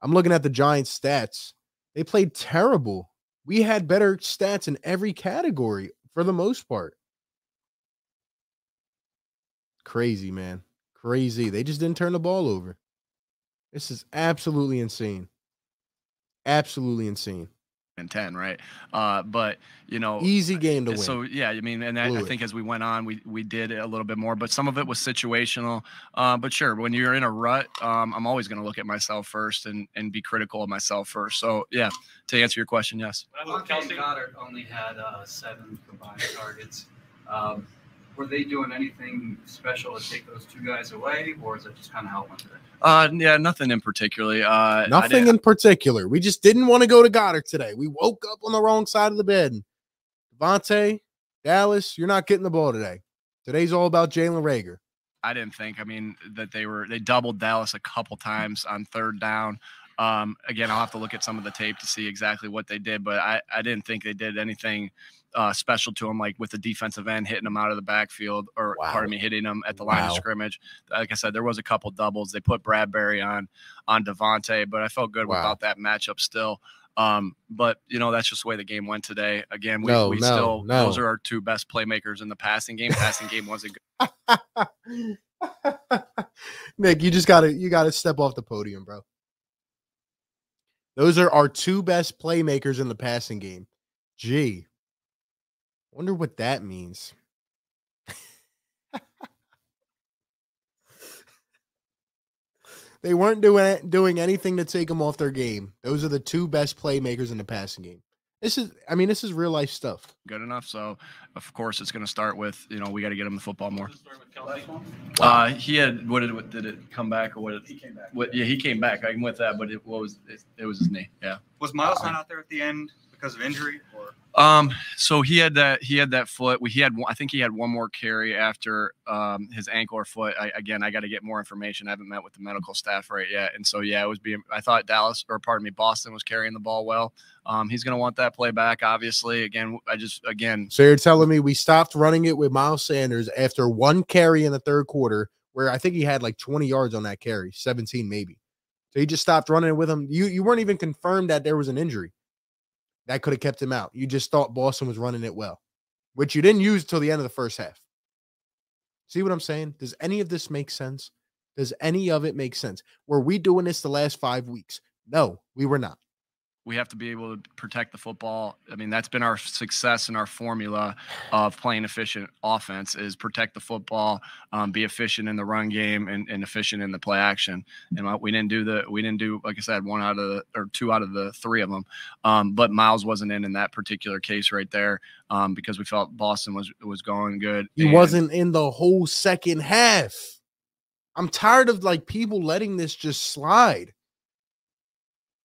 I'm looking at the Giants stats. They played terrible. We had better stats in every category for the most part. Crazy, man. Crazy. They just didn't turn the ball over. This is absolutely insane. Absolutely insane. and 10 right uh but you know Easy game to win. so yeah i mean and I, I think as we went on we we did a little bit more but some of it was situational uh but sure when you're in a rut um i'm always going to look at myself first and and be critical of myself first so yeah to answer your question yes DeVonta and Goedert only had uh, seven combined targets. Um, were they doing anything special to take those two guys away, or is it just kind of how it went today? uh yeah nothing in particularly uh Nothing in particular. We just didn't want to go to Goedert today. We woke up on the wrong side of the bed. DeVonta, Dallas, you're not getting the ball today. Today's all about Jalen Reagor. I didn't think. I mean, that they were they doubled Dallas a couple times on third down. Um, again, I'll have to look at some of the tape to see exactly what they did, but I, I didn't think they did anything uh, special to him, like with the defensive end hitting them out of the backfield, or Wow. pardon me, hitting them at the line Wow. of scrimmage. Like I said, there was a couple doubles. They put Bradberry on on DeVonta, but I felt good Wow. about that matchup still. Um, but you know that's just the way the game went today. Again, we, No, we no, still no. those are our two best playmakers in the passing game. Passing game wasn't good. *laughs* Nick, you just gotta you gotta step off the podium, bro. Those are our two best playmakers in the passing game. Gee. Wonder what that means. they weren't doing doing anything to take them off their game. Those are the two best playmakers in the passing game. This is I mean, this is real life stuff. good enough. So, of course, it's going to start with you know we got to get him the football more. Start with Kelce. Uh, he had what did what did it come back or what? Did, He came back. what yeah, he came back. I'm with that, but it what was it, it was his knee. Yeah. Was Miles not out there at the end because of injury, or Um. So he had that. He had that foot. We he had. one- I think he had one more carry after um his ankle or foot. I, again, I got to get more information. I haven't met with the medical staff right yet. And so yeah, it was being. I thought Dallas or pardon me, Boston was carrying the ball well. Um. He's going to want that play back. Obviously. Again, I just again So you're telling me we stopped running it with Miles Sanders after one carry in the third quarter, where I think he had like 20 yards on that carry, 17 maybe. So he just stopped running it with him. You you weren't even confirmed that there was an injury that could have kept him out. You just thought Boston was running it well, which you didn't use till the end of the first half. See what I'm saying? Does any of this make sense? Does any of it make sense? Were we doing this the last five weeks? No, we were not. We have to be able to protect the football. I mean, that's been our success and our formula of playing efficient offense is protect the football, um, be efficient in the run game and, and efficient in the play action. And we didn't do the, we didn't do, like I said, one out of the, or two out of the three of them. Um, but Miles wasn't in in that particular case right there um, because we felt Boston was, was going good. He wasn't in the whole second half. I'm tired of like people letting this just slide.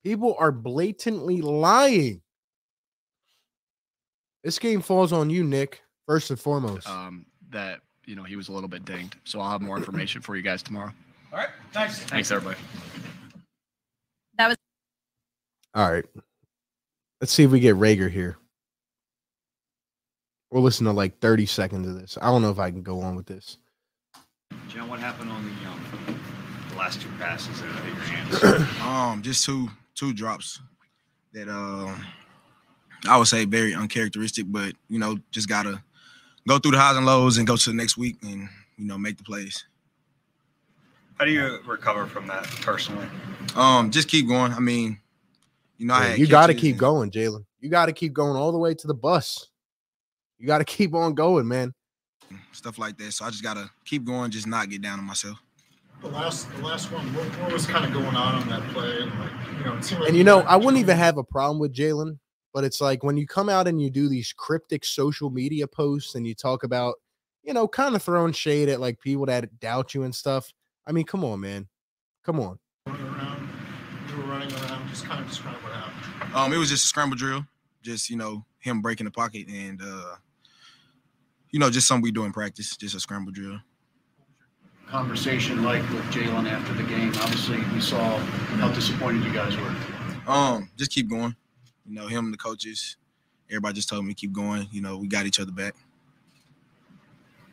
People are blatantly lying. This game falls on you, Nick, first and foremost. um, that, you know, he was a little bit dinged. So I'll have more information for you guys tomorrow. All right. Thanks. Thanks, everybody. That was. All right. Let's see if we get Reagor here. We'll listen to like 30 seconds of this. I don't know if I can go on with this. John, what happened on the um, the last two passes that hit your hands? *clears throat* Um, just two two drops that uh, I would say very uncharacteristic, but you know, just gotta go through the highs and lows and go to the next week and you know make the plays. How do you recover from that personally? Um, just keep going. I mean, you know, I Yeah, had you got to keep and- going, Jalen. You got to keep going all the way to the bus. You got to keep on going, man. stuff like that. So I just gotta keep going, just not get down on myself. The last, the last one, what, what was kind of going on on that play? And like, you know, it seemed like And you know, I wouldn't even have a problem with Jalen, but it's like when you come out and you do these cryptic social media posts and you talk about, you know, kind of throwing shade at like people that doubt you and stuff. I mean, come on, man. Come on. running around. You were running around. Just kind of describe what happened. Um, it was just a scramble drill, just you know him breaking the pocket and uh, you know just something we do in practice, just a scramble drill. Conversation like with Jalen after the game? Obviously, we saw how disappointed you guys were. Um, just keep going. You know, him, the coaches, everybody just told me keep going. You know, we got each other back.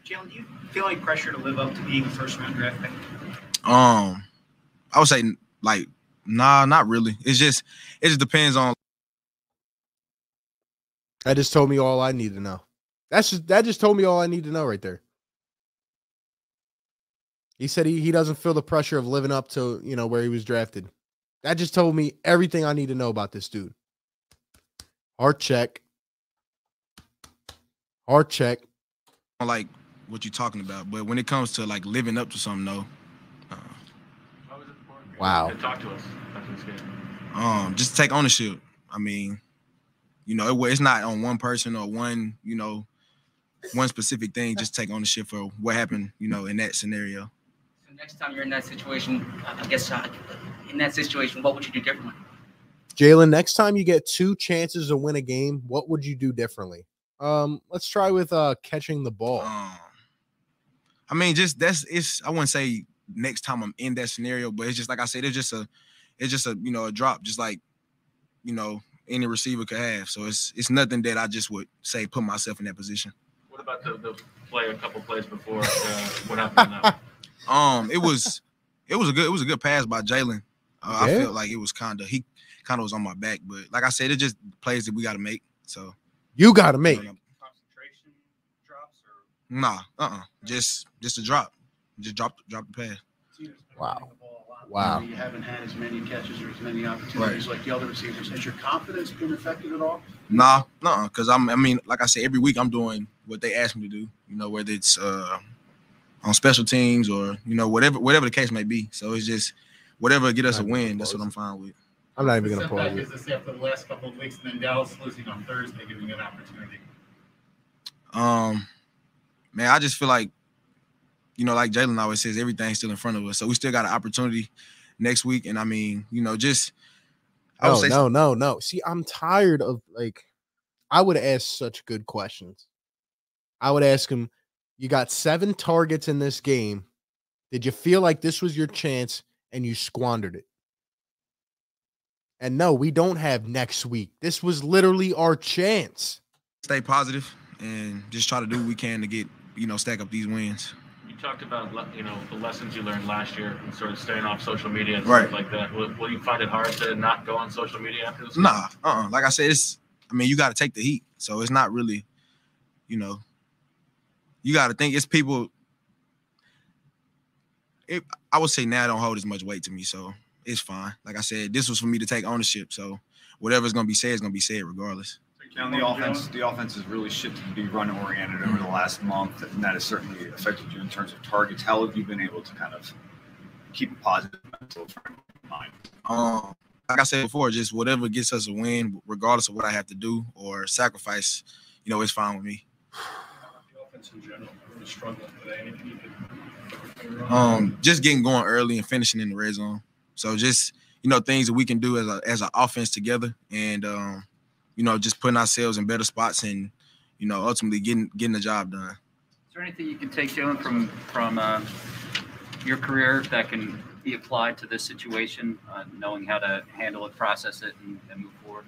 Jalen, do you feel any pressure to live up to being a first round draft pick? Um, I would say like, nah, not really. It's just it just depends on That just told me all I need to know. That's just that just told me all I need to know right there. He said he, he doesn't feel the pressure of living up to, you know, where he was drafted. That just told me everything I need to know about this dude. Heart check. Heart check. I like what you're talking about, but when it comes to like living up to something, though, Wow. Talk to us after this game. um, just take ownership. I mean, you know, it, it's not on one person or one, you know, one specific thing. Just take ownership for what happened, you know, in that scenario. So next time you're in that situation, I guess uh, in that situation, what would you do differently? Jalen, next time you get two chances to win a game, what would you do differently? Um, let's try with uh catching the ball. I mean, just that's it's. I wouldn't say next time I'm in that scenario, but it's just like I said, it's just a, it's just a you know a drop, just like, you know, any receiver could have. So it's it's nothing that I just would say put myself in that position. What about the, the play a couple plays before? Uh, what happened in that? one? *laughs* Um, it was, it was a good, it was a good pass by Jalen. Uh, I Yeah. felt like it was kind of he kind of was on my back, but like I said, it just plays that we got to make. So You gotta make. nah, uh, uh just just a drop, just drop drop the pass. Wow. Wow. You haven't had as many catches or as many opportunities like the other receivers. Has your confidence been affected at all? Nah, nah, because I'm. I mean, like I said, every week I'm doing what they ask me to do. You know, whether it's uh, on special teams or you know whatever whatever the case may be. So it's just whatever get us a win. That's what I'm fine with. I'm not even gonna Setback pause is it. this after the last couple of weeks, and then Dallas losing on Thursday, giving an opportunity. Um, man, I just feel like, you know, like Jalen always says, everything's still in front of us. So we still got an opportunity next week. And I mean, you know, just I would No, say no, no, no. See, I'm tired of like I would ask such good questions. I would ask him, you got seven targets in this game. Did you feel like this was your chance and you squandered it? And no, we don't have next week. This was literally our chance. stay positive and just try to do what we can to get, you know, stack up these wins. You talked about you know the lessons you learned last year and sort of staying off social media and Right. stuff like that. Will, will you find it hard to not go on social media after this? Nah, uh-uh. Like I said, it's I mean, you got to take the heat. So it's not really, you know, you got to think it's people. It, I would say now don't hold as much weight to me, so it's fine. Like I said, this was for me to take ownership. So whatever's gonna be said is gonna be said regardless. Now the offense, the offense has really shifted to be run oriented over the last month, and that has certainly affected you in terms of targets. How have you been able to kind of keep a positive mental frame of mind? Um, like I said before, just whatever gets us a win, regardless of what I have to do or sacrifice, you know, it's fine with me. The in general really struggling today. Anything you could um just getting going early and finishing in the red zone. So just you know things that we can do as a as an offense together, and um, you know just putting ourselves in better spots and you know ultimately getting getting the job done. Is there anything you can take, Jalen, from from uh, your career that can be applied to this situation, uh, knowing how to handle it, process it, and, and move forward?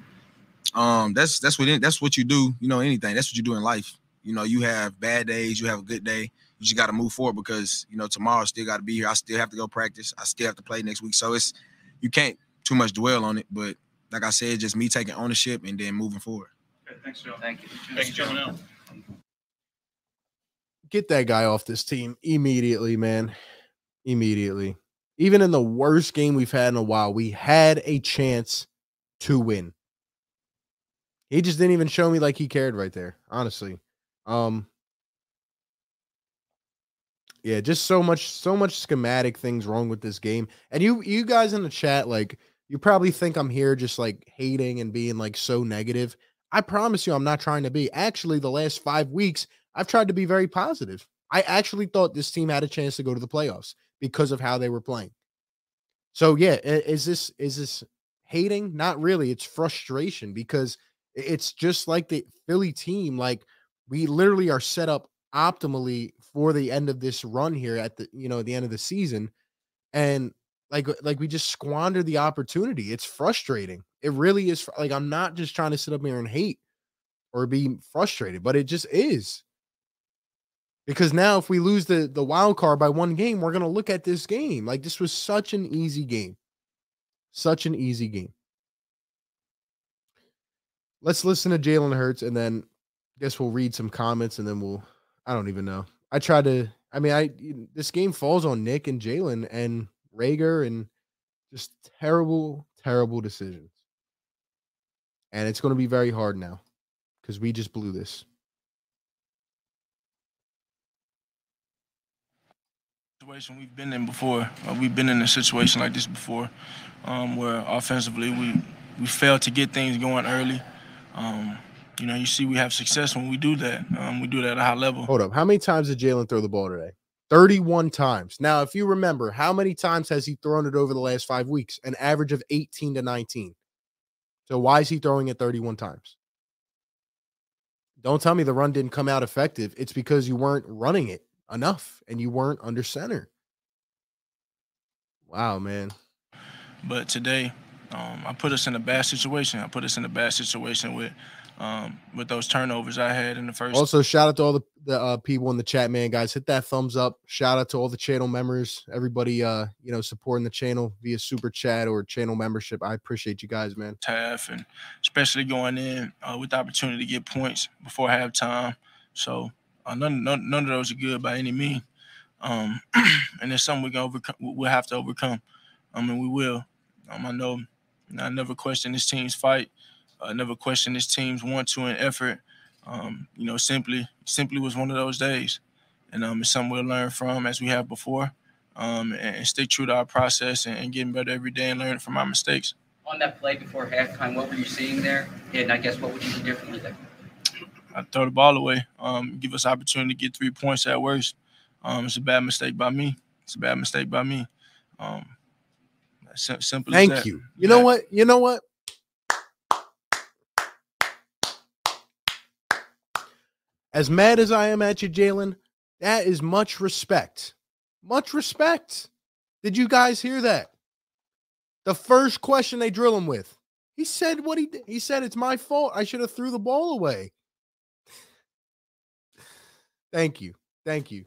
Um, that's that's what it, that's what you do. You know anything. That's what you do in life. You know you have bad days, you have a good day. You just got to move forward because you know tomorrow still got to be here. I still have to go practice. I still have to play next week. So it's you can't too much dwell on it. But like I said, just me taking ownership and then moving forward. Okay, thanks, Joe. Thank you. Thanks, Joe. Get that guy off this team immediately, man. Immediately. Even in the worst game we've had in a while, we had a chance to win. He just didn't even show me like he cared right there, honestly. Um Yeah, just so much so much schematic things wrong with this game. And you you guys in the chat like you probably think I'm here just like hating and being like so negative. I promise you I'm not trying to be. Actually, the last 5 weeks I've tried to be very positive. I actually thought this team had a chance to go to the playoffs because of how they were playing. So yeah, is this is this hating? Not really. It's frustration because it's just like the Philly team. Like we literally are set up optimally for the end of this run here at the you know the end of the season, and like uh, like we just squander the opportunity. It's frustrating. It really is. Like I'm not just trying to sit up here and hate or be frustrated, but it just is. Because now if we lose the the wild card by one game, we're gonna look at this game like this was such an easy game. Such an easy game. Let's listen to Jalen Hurts and then guess we'll read some comments and then we'll I don't even know. I try to I mean I this game falls on Nick and Jalen and Reagor and just terrible, terrible decisions. And it's going to be very hard now because we just blew this. situation we've been in before. Uh, we've been in a situation like this before, um, where offensively we we failed to get things going early. Um, you know, you see we have success when we do that. Um, we do that at a high level. Hold up. How many times did Jalen throw the ball today? 31 times. Now, if you remember, how many times has he thrown it over the last five weeks? An average of 18 to 19. So why is he throwing it 31 times? Don't tell me the run didn't come out effective. It's because you weren't running it enough and you weren't under center. Wow, man. But today, um, I put us in a bad situation. I put us in a bad situation with um, with those turnovers I had in the first. Also, shout out to all the, the uh, people in the chat, man. Guys, hit that thumbs up. Shout out to all the channel members, everybody uh, you know, supporting the channel via super chat or channel membership. I appreciate you guys, man. half, and especially going in uh, with the opportunity to get points before halftime. So uh, none, none none of those are good by any means. Um, *clears throat* and it's something we can overcome. We'll have to overcome. I mean, we will. Um, I know. I never question this team's fight. I never question this team's want to and effort. Um, you know, simply simply was one of those days, and um, it's something we'll learn from as we have before, um, and, and stay true to our process and, and getting better every day and learning from our mistakes. On that play before halftime, what were you seeing there? And I guess what would you do differently there? I throw the ball away. Um, give us opportunity to get three points at worst. Um, it's a bad mistake by me. It's a bad mistake by me. Um, sim- simple as Thank that. you. You know what? You know what? As mad as I am at you, Jalen, that is much respect. Much respect. Did you guys hear that? The first question they drill him with. He said what he did. He said it's my fault. I should have threw the ball away. Thank you. Thank you.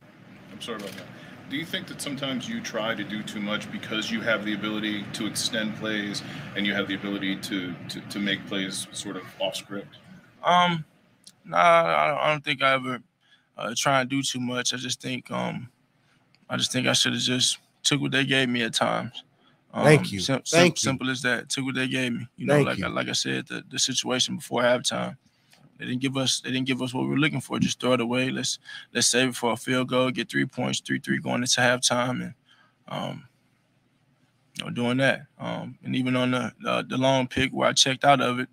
I'm sorry about that. Do you think that sometimes you try to do too much because you have the ability to extend plays and you have the ability to to, to make plays sort of off script? Um, nah, I don't, think I ever uh, try and do too much. I just think, um, I just think I should have just took what they gave me at times. Um, Thank you. sim- sim- Thank you. Simple as that. Took what they gave me. You know, Thank like you. I, like I said, the, the situation before halftime. They didn't give us. They didn't give us what we were looking for. Just throw it away. Let's let's save it for a field goal. Get three points, three three going into halftime, and um, you know, doing that. Um, and even on the, the the long pick where I checked out of it,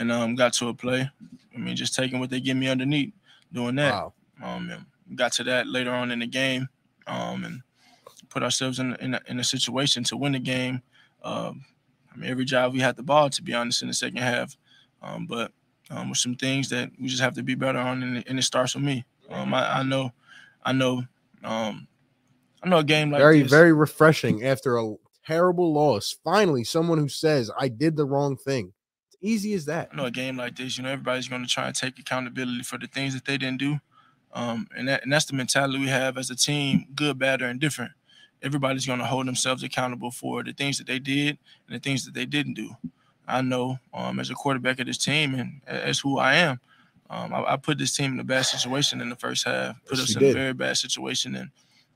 and um, got to a play. I mean, just taking what they give me underneath, doing that. Wow. Um, and got to that later on in the game, um, and put ourselves in in a, in a situation to win the game. Um, I mean, every job we had the ball, to be honest, in the second half. Um, but um, with some things that we just have to be better on, and, it- and it starts with me. Um, I, I know, I know, um, I know a game like very, this. very refreshing after a terrible loss. Finally, someone who says, I did the wrong thing. Easy as that. I know a game like this, you know, everybody's going to try and take accountability for the things that they didn't do, um, and that and that's the mentality we have as a team, good, bad, or indifferent. Everybody's going to hold themselves accountable for the things that they did and the things that they didn't do. I know, um, as a quarterback of this team and as who I am, um, I, I put this team in a bad situation in the first half. Put Yes, us you in a very bad situation and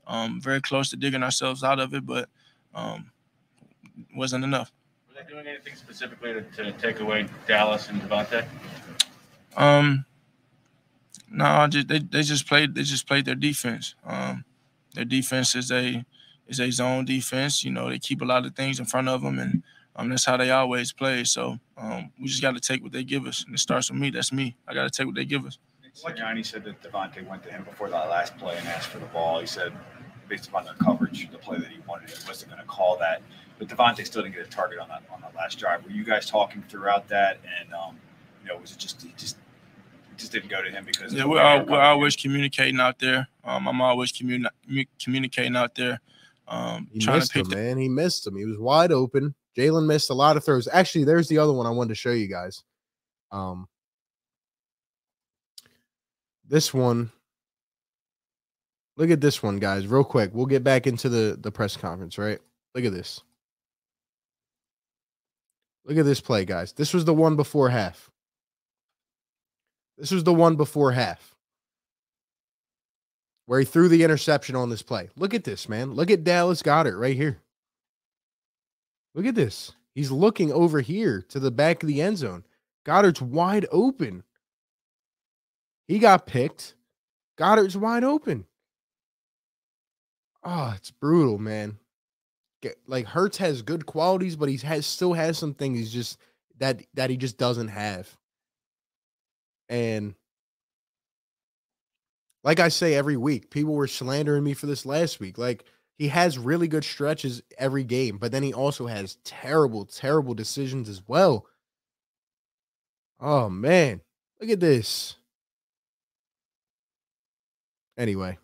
um, very close to digging ourselves out of it, but um, wasn't enough. Were they doing anything specifically to, to take away Dallas and DeVonta? Um, no, just they, they just played they just played their defense. Um, their defense is a is a zone defense. You know, they keep a lot of things in front of them, and um, that's how they always play. So um, we just got to take what they give us, and it starts with me. That's me. I got to take what they give us. Sirianni said that DeVonta went to him before that last play and asked for the ball. He said, based upon the coverage, the play that he wanted, he wasn't going to call that. But DeVonta still didn't get a target on that on that last drive. Were you guys talking throughout that? And um, you know, was it just he just it just didn't go to him because Yeah, we're, the way al- you're we're always communicating out there. Um, I'm always communi- communicating out there Um, He trying missed to him, the, man. He missed him. He was wide open. Jalen missed a lot of throws. Actually, there's the other one I wanted to show you guys. Um, this one. Look at this one, guys, real quick. We'll get back into the the press conference, right? Look at this. Look at this play, guys. This was the one before half. This was the one before half where he threw the interception on this play. Look at this, man. Look at Dallas Goedert right here. Look at this. He's looking over here to the back of the end zone. Goedert's wide open. He got picked. Goedert's wide open. Oh, it's brutal, man. Like Hurts has good qualities, but he has still has some things he's just that that he just doesn't have. And like I say every week, people were slandering me for this last week. Like he has really good stretches every game, but then he also has terrible, terrible decisions as well. Oh man, look at this. Anyway,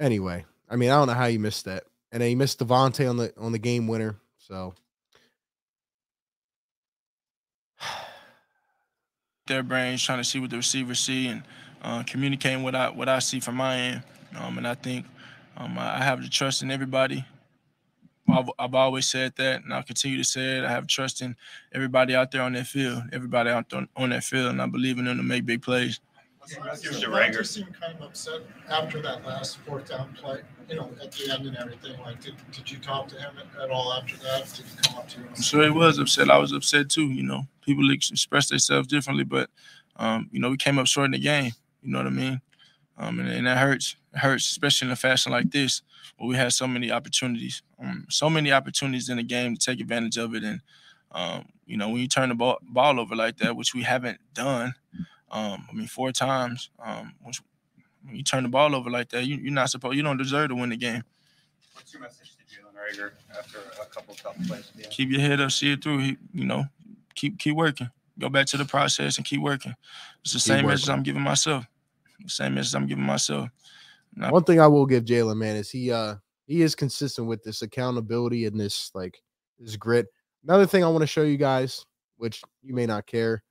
anyway, I mean, I don't know how you missed that, and he missed DeVonta on the on the game winner. So *sighs* their brains, trying to see what the receivers see, and uh, communicating what I what I see from my end. Um, and I think um, I I have the trust in everybody. I've, I've always said that, and I'll continue to say it. I have trust in everybody out there on that field, everybody out there on that field, and I believe in them to make big plays. DeVonta seemed kind of upset after that last fourth down play, you know, at the end and everything. Like, did, did you talk to him at, at all after that? Did he come up to you? I'm sure he was upset. I was upset too. You know, people express themselves differently, but um, you know, we came up short in the game. You know what I mean? Um, and, and that hurts. It hurts, especially in a fashion like this, where we had so many opportunities, um, so many opportunities in the game to take advantage of it. And um, you know, when you turn the ball, ball over like that, which we haven't done, um, I mean, four times, um, which when you turn the ball over like that, you, you're not supposed, you don't deserve to win the game. What's your message to Jalen Reagor after a couple tough plays? Yeah. keep your head up, see it through. He, you know, keep keep working. Go back to the process and keep working. It's the Keep same message. I'm giving myself. The same message I'm giving myself. Not- One thing I will give Jalen, man, is he uh he is consistent with this accountability and this like this grit. Another thing I want to show you guys, which you may not care,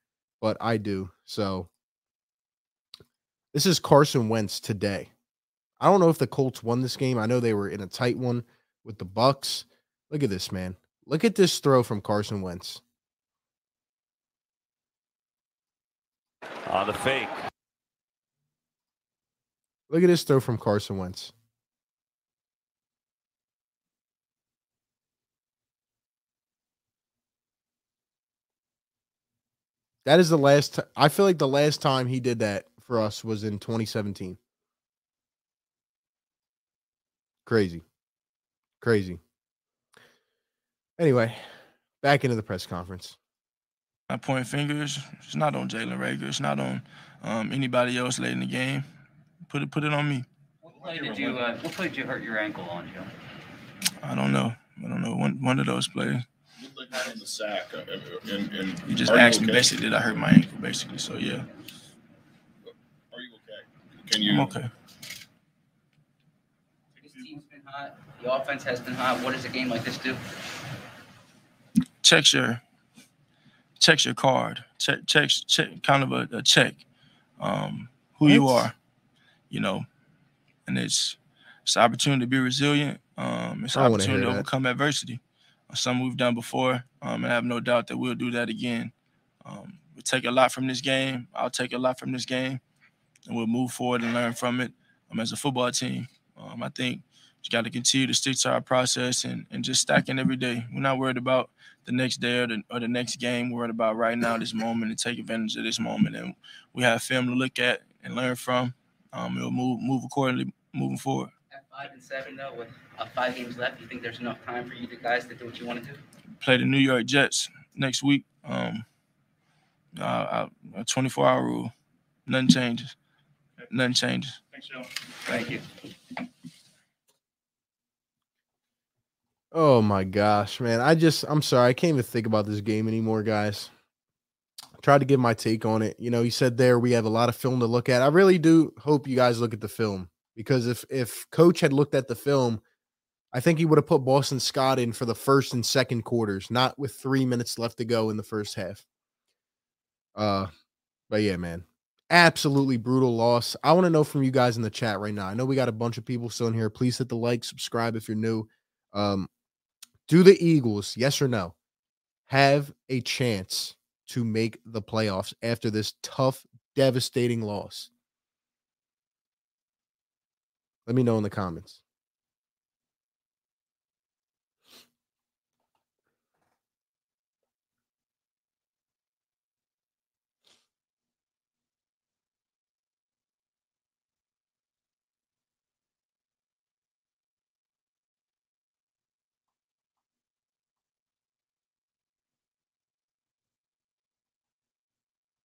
but I do. So this is Carson Wentz today. I don't know if the Colts won this game. I know they were in a tight one with the Bucs. Look at this, man. Look at this throw from Carson Wentz. On the fake. Look at this throw from Carson Wentz. That is the last. T- I feel like the last time he did that for us was in 2017. Crazy, crazy. Anyway, back into the press conference. I point fingers. It's not on Jalen Reagor. It's not on um, anybody else late in the game. Put it put it on me. What play did you uh, What play did you hurt your ankle on, Joe? I don't know. I don't know. One one of those plays. Looked like in the sack. Uh, and, and You just asked me okay? basically, did I hurt my ankle? Basically, so yeah. Are you okay? Can you? I'm okay. This team's been hot. The offense has been hot. What does a game like this do? checks your checks your card. Check checks check kind of a, a check. Um, who you are, you know, and it's it's an opportunity to be resilient. Um, it's an I don't wanna opportunity to hear that. overcome adversity. Something we've done before, um, and I have no doubt that we'll do that again. Um, we take a lot from this game. I'll take a lot from this game, and we'll move forward and learn from it. Um, as a football team, um, I think we got to continue to stick to our process and, and just stacking every day. We're not worried about the next day or the, or the next game. We're worried about right now, this moment, and take advantage of this moment. And we have film to look at and learn from. Um, we'll move move accordingly moving forward. At five and seven, though, with uh, five games left, you think there's enough time for you guys to do what you want to do? Play the New York Jets next week. Um, uh, a 24 hour rule. Nothing changes. Nothing changes. Thanks, Joe. Thank you. Oh my gosh, man. I just I'm sorry. I can't even think about this game anymore, guys. I tried to give my take on it. You know, he said there we have a lot of film to look at. I really do hope you guys look at the film because if if coach had looked at the film, I think he would have put Boston Scott in for the first and second quarters, not with three minutes left to go in the first half. Uh, but yeah, man, absolutely brutal loss. I want to know from you guys in the chat right now. I know we got a bunch of people still in here. Please hit the like, subscribe if you're new. Um, do the Eagles, yes or no, have a chance to make the playoffs after this tough, devastating loss? Let me know in the comments.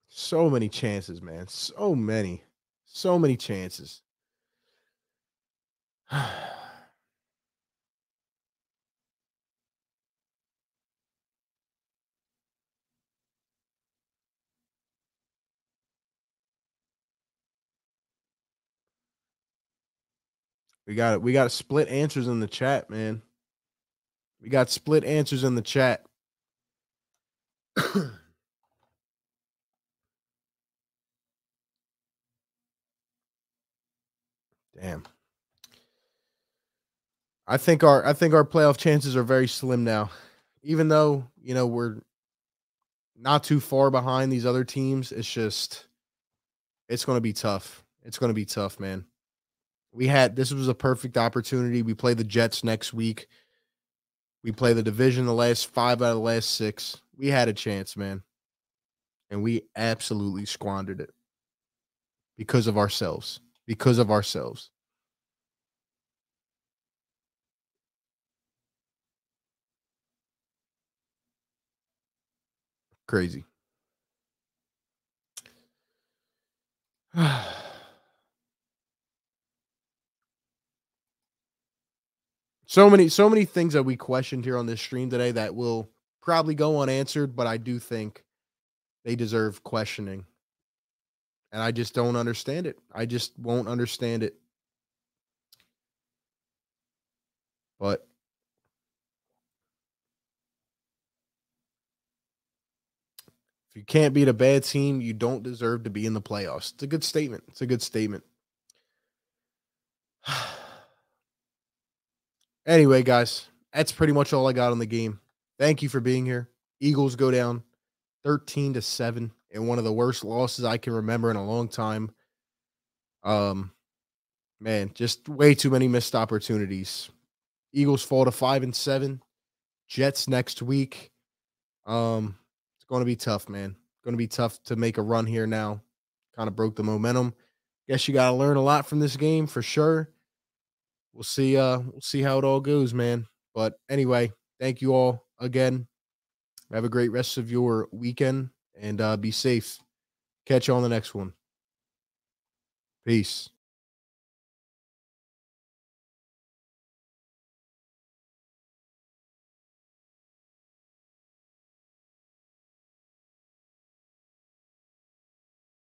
So many chances, man. So many. So many chances. *sighs* We got it. we got split answers in the chat, man. We got split answers in the chat. *coughs* Damn. I think our I think our playoff chances are very slim now. Even though, you know, we're not too far behind these other teams, it's just it's going to be tough. It's going to be tough, man. We had this was a perfect opportunity. We play the Jets next week. We play the division the last 5 out of the last 6. We had a chance, man. And we absolutely squandered it because of ourselves. Because of ourselves. Crazy. *sighs* so many so many things that we questioned here on this stream today that will probably go unanswered, but I do think they deserve questioning. And I just don't understand it. I just won't understand it. But If you can't beat a bad team, you don't deserve to be in the playoffs. It's a good statement. It's a good statement. *sighs* anyway, guys, that's pretty much all I got on the game. Thank you for being here. Eagles go down 13 to 7 in one of the worst losses I can remember in a long time. Um man, just way too many missed opportunities. Eagles fall to 5 and 7. Jets next week. Um going to be tough, man. Going to be tough to make a run here now. Kind of broke the momentum. Guess you got to learn a lot from this game for sure. We'll see uh we'll see how it all goes, man. But anyway, thank you all again. Have a great rest of your weekend and uh be safe. Catch you on the next one. Peace.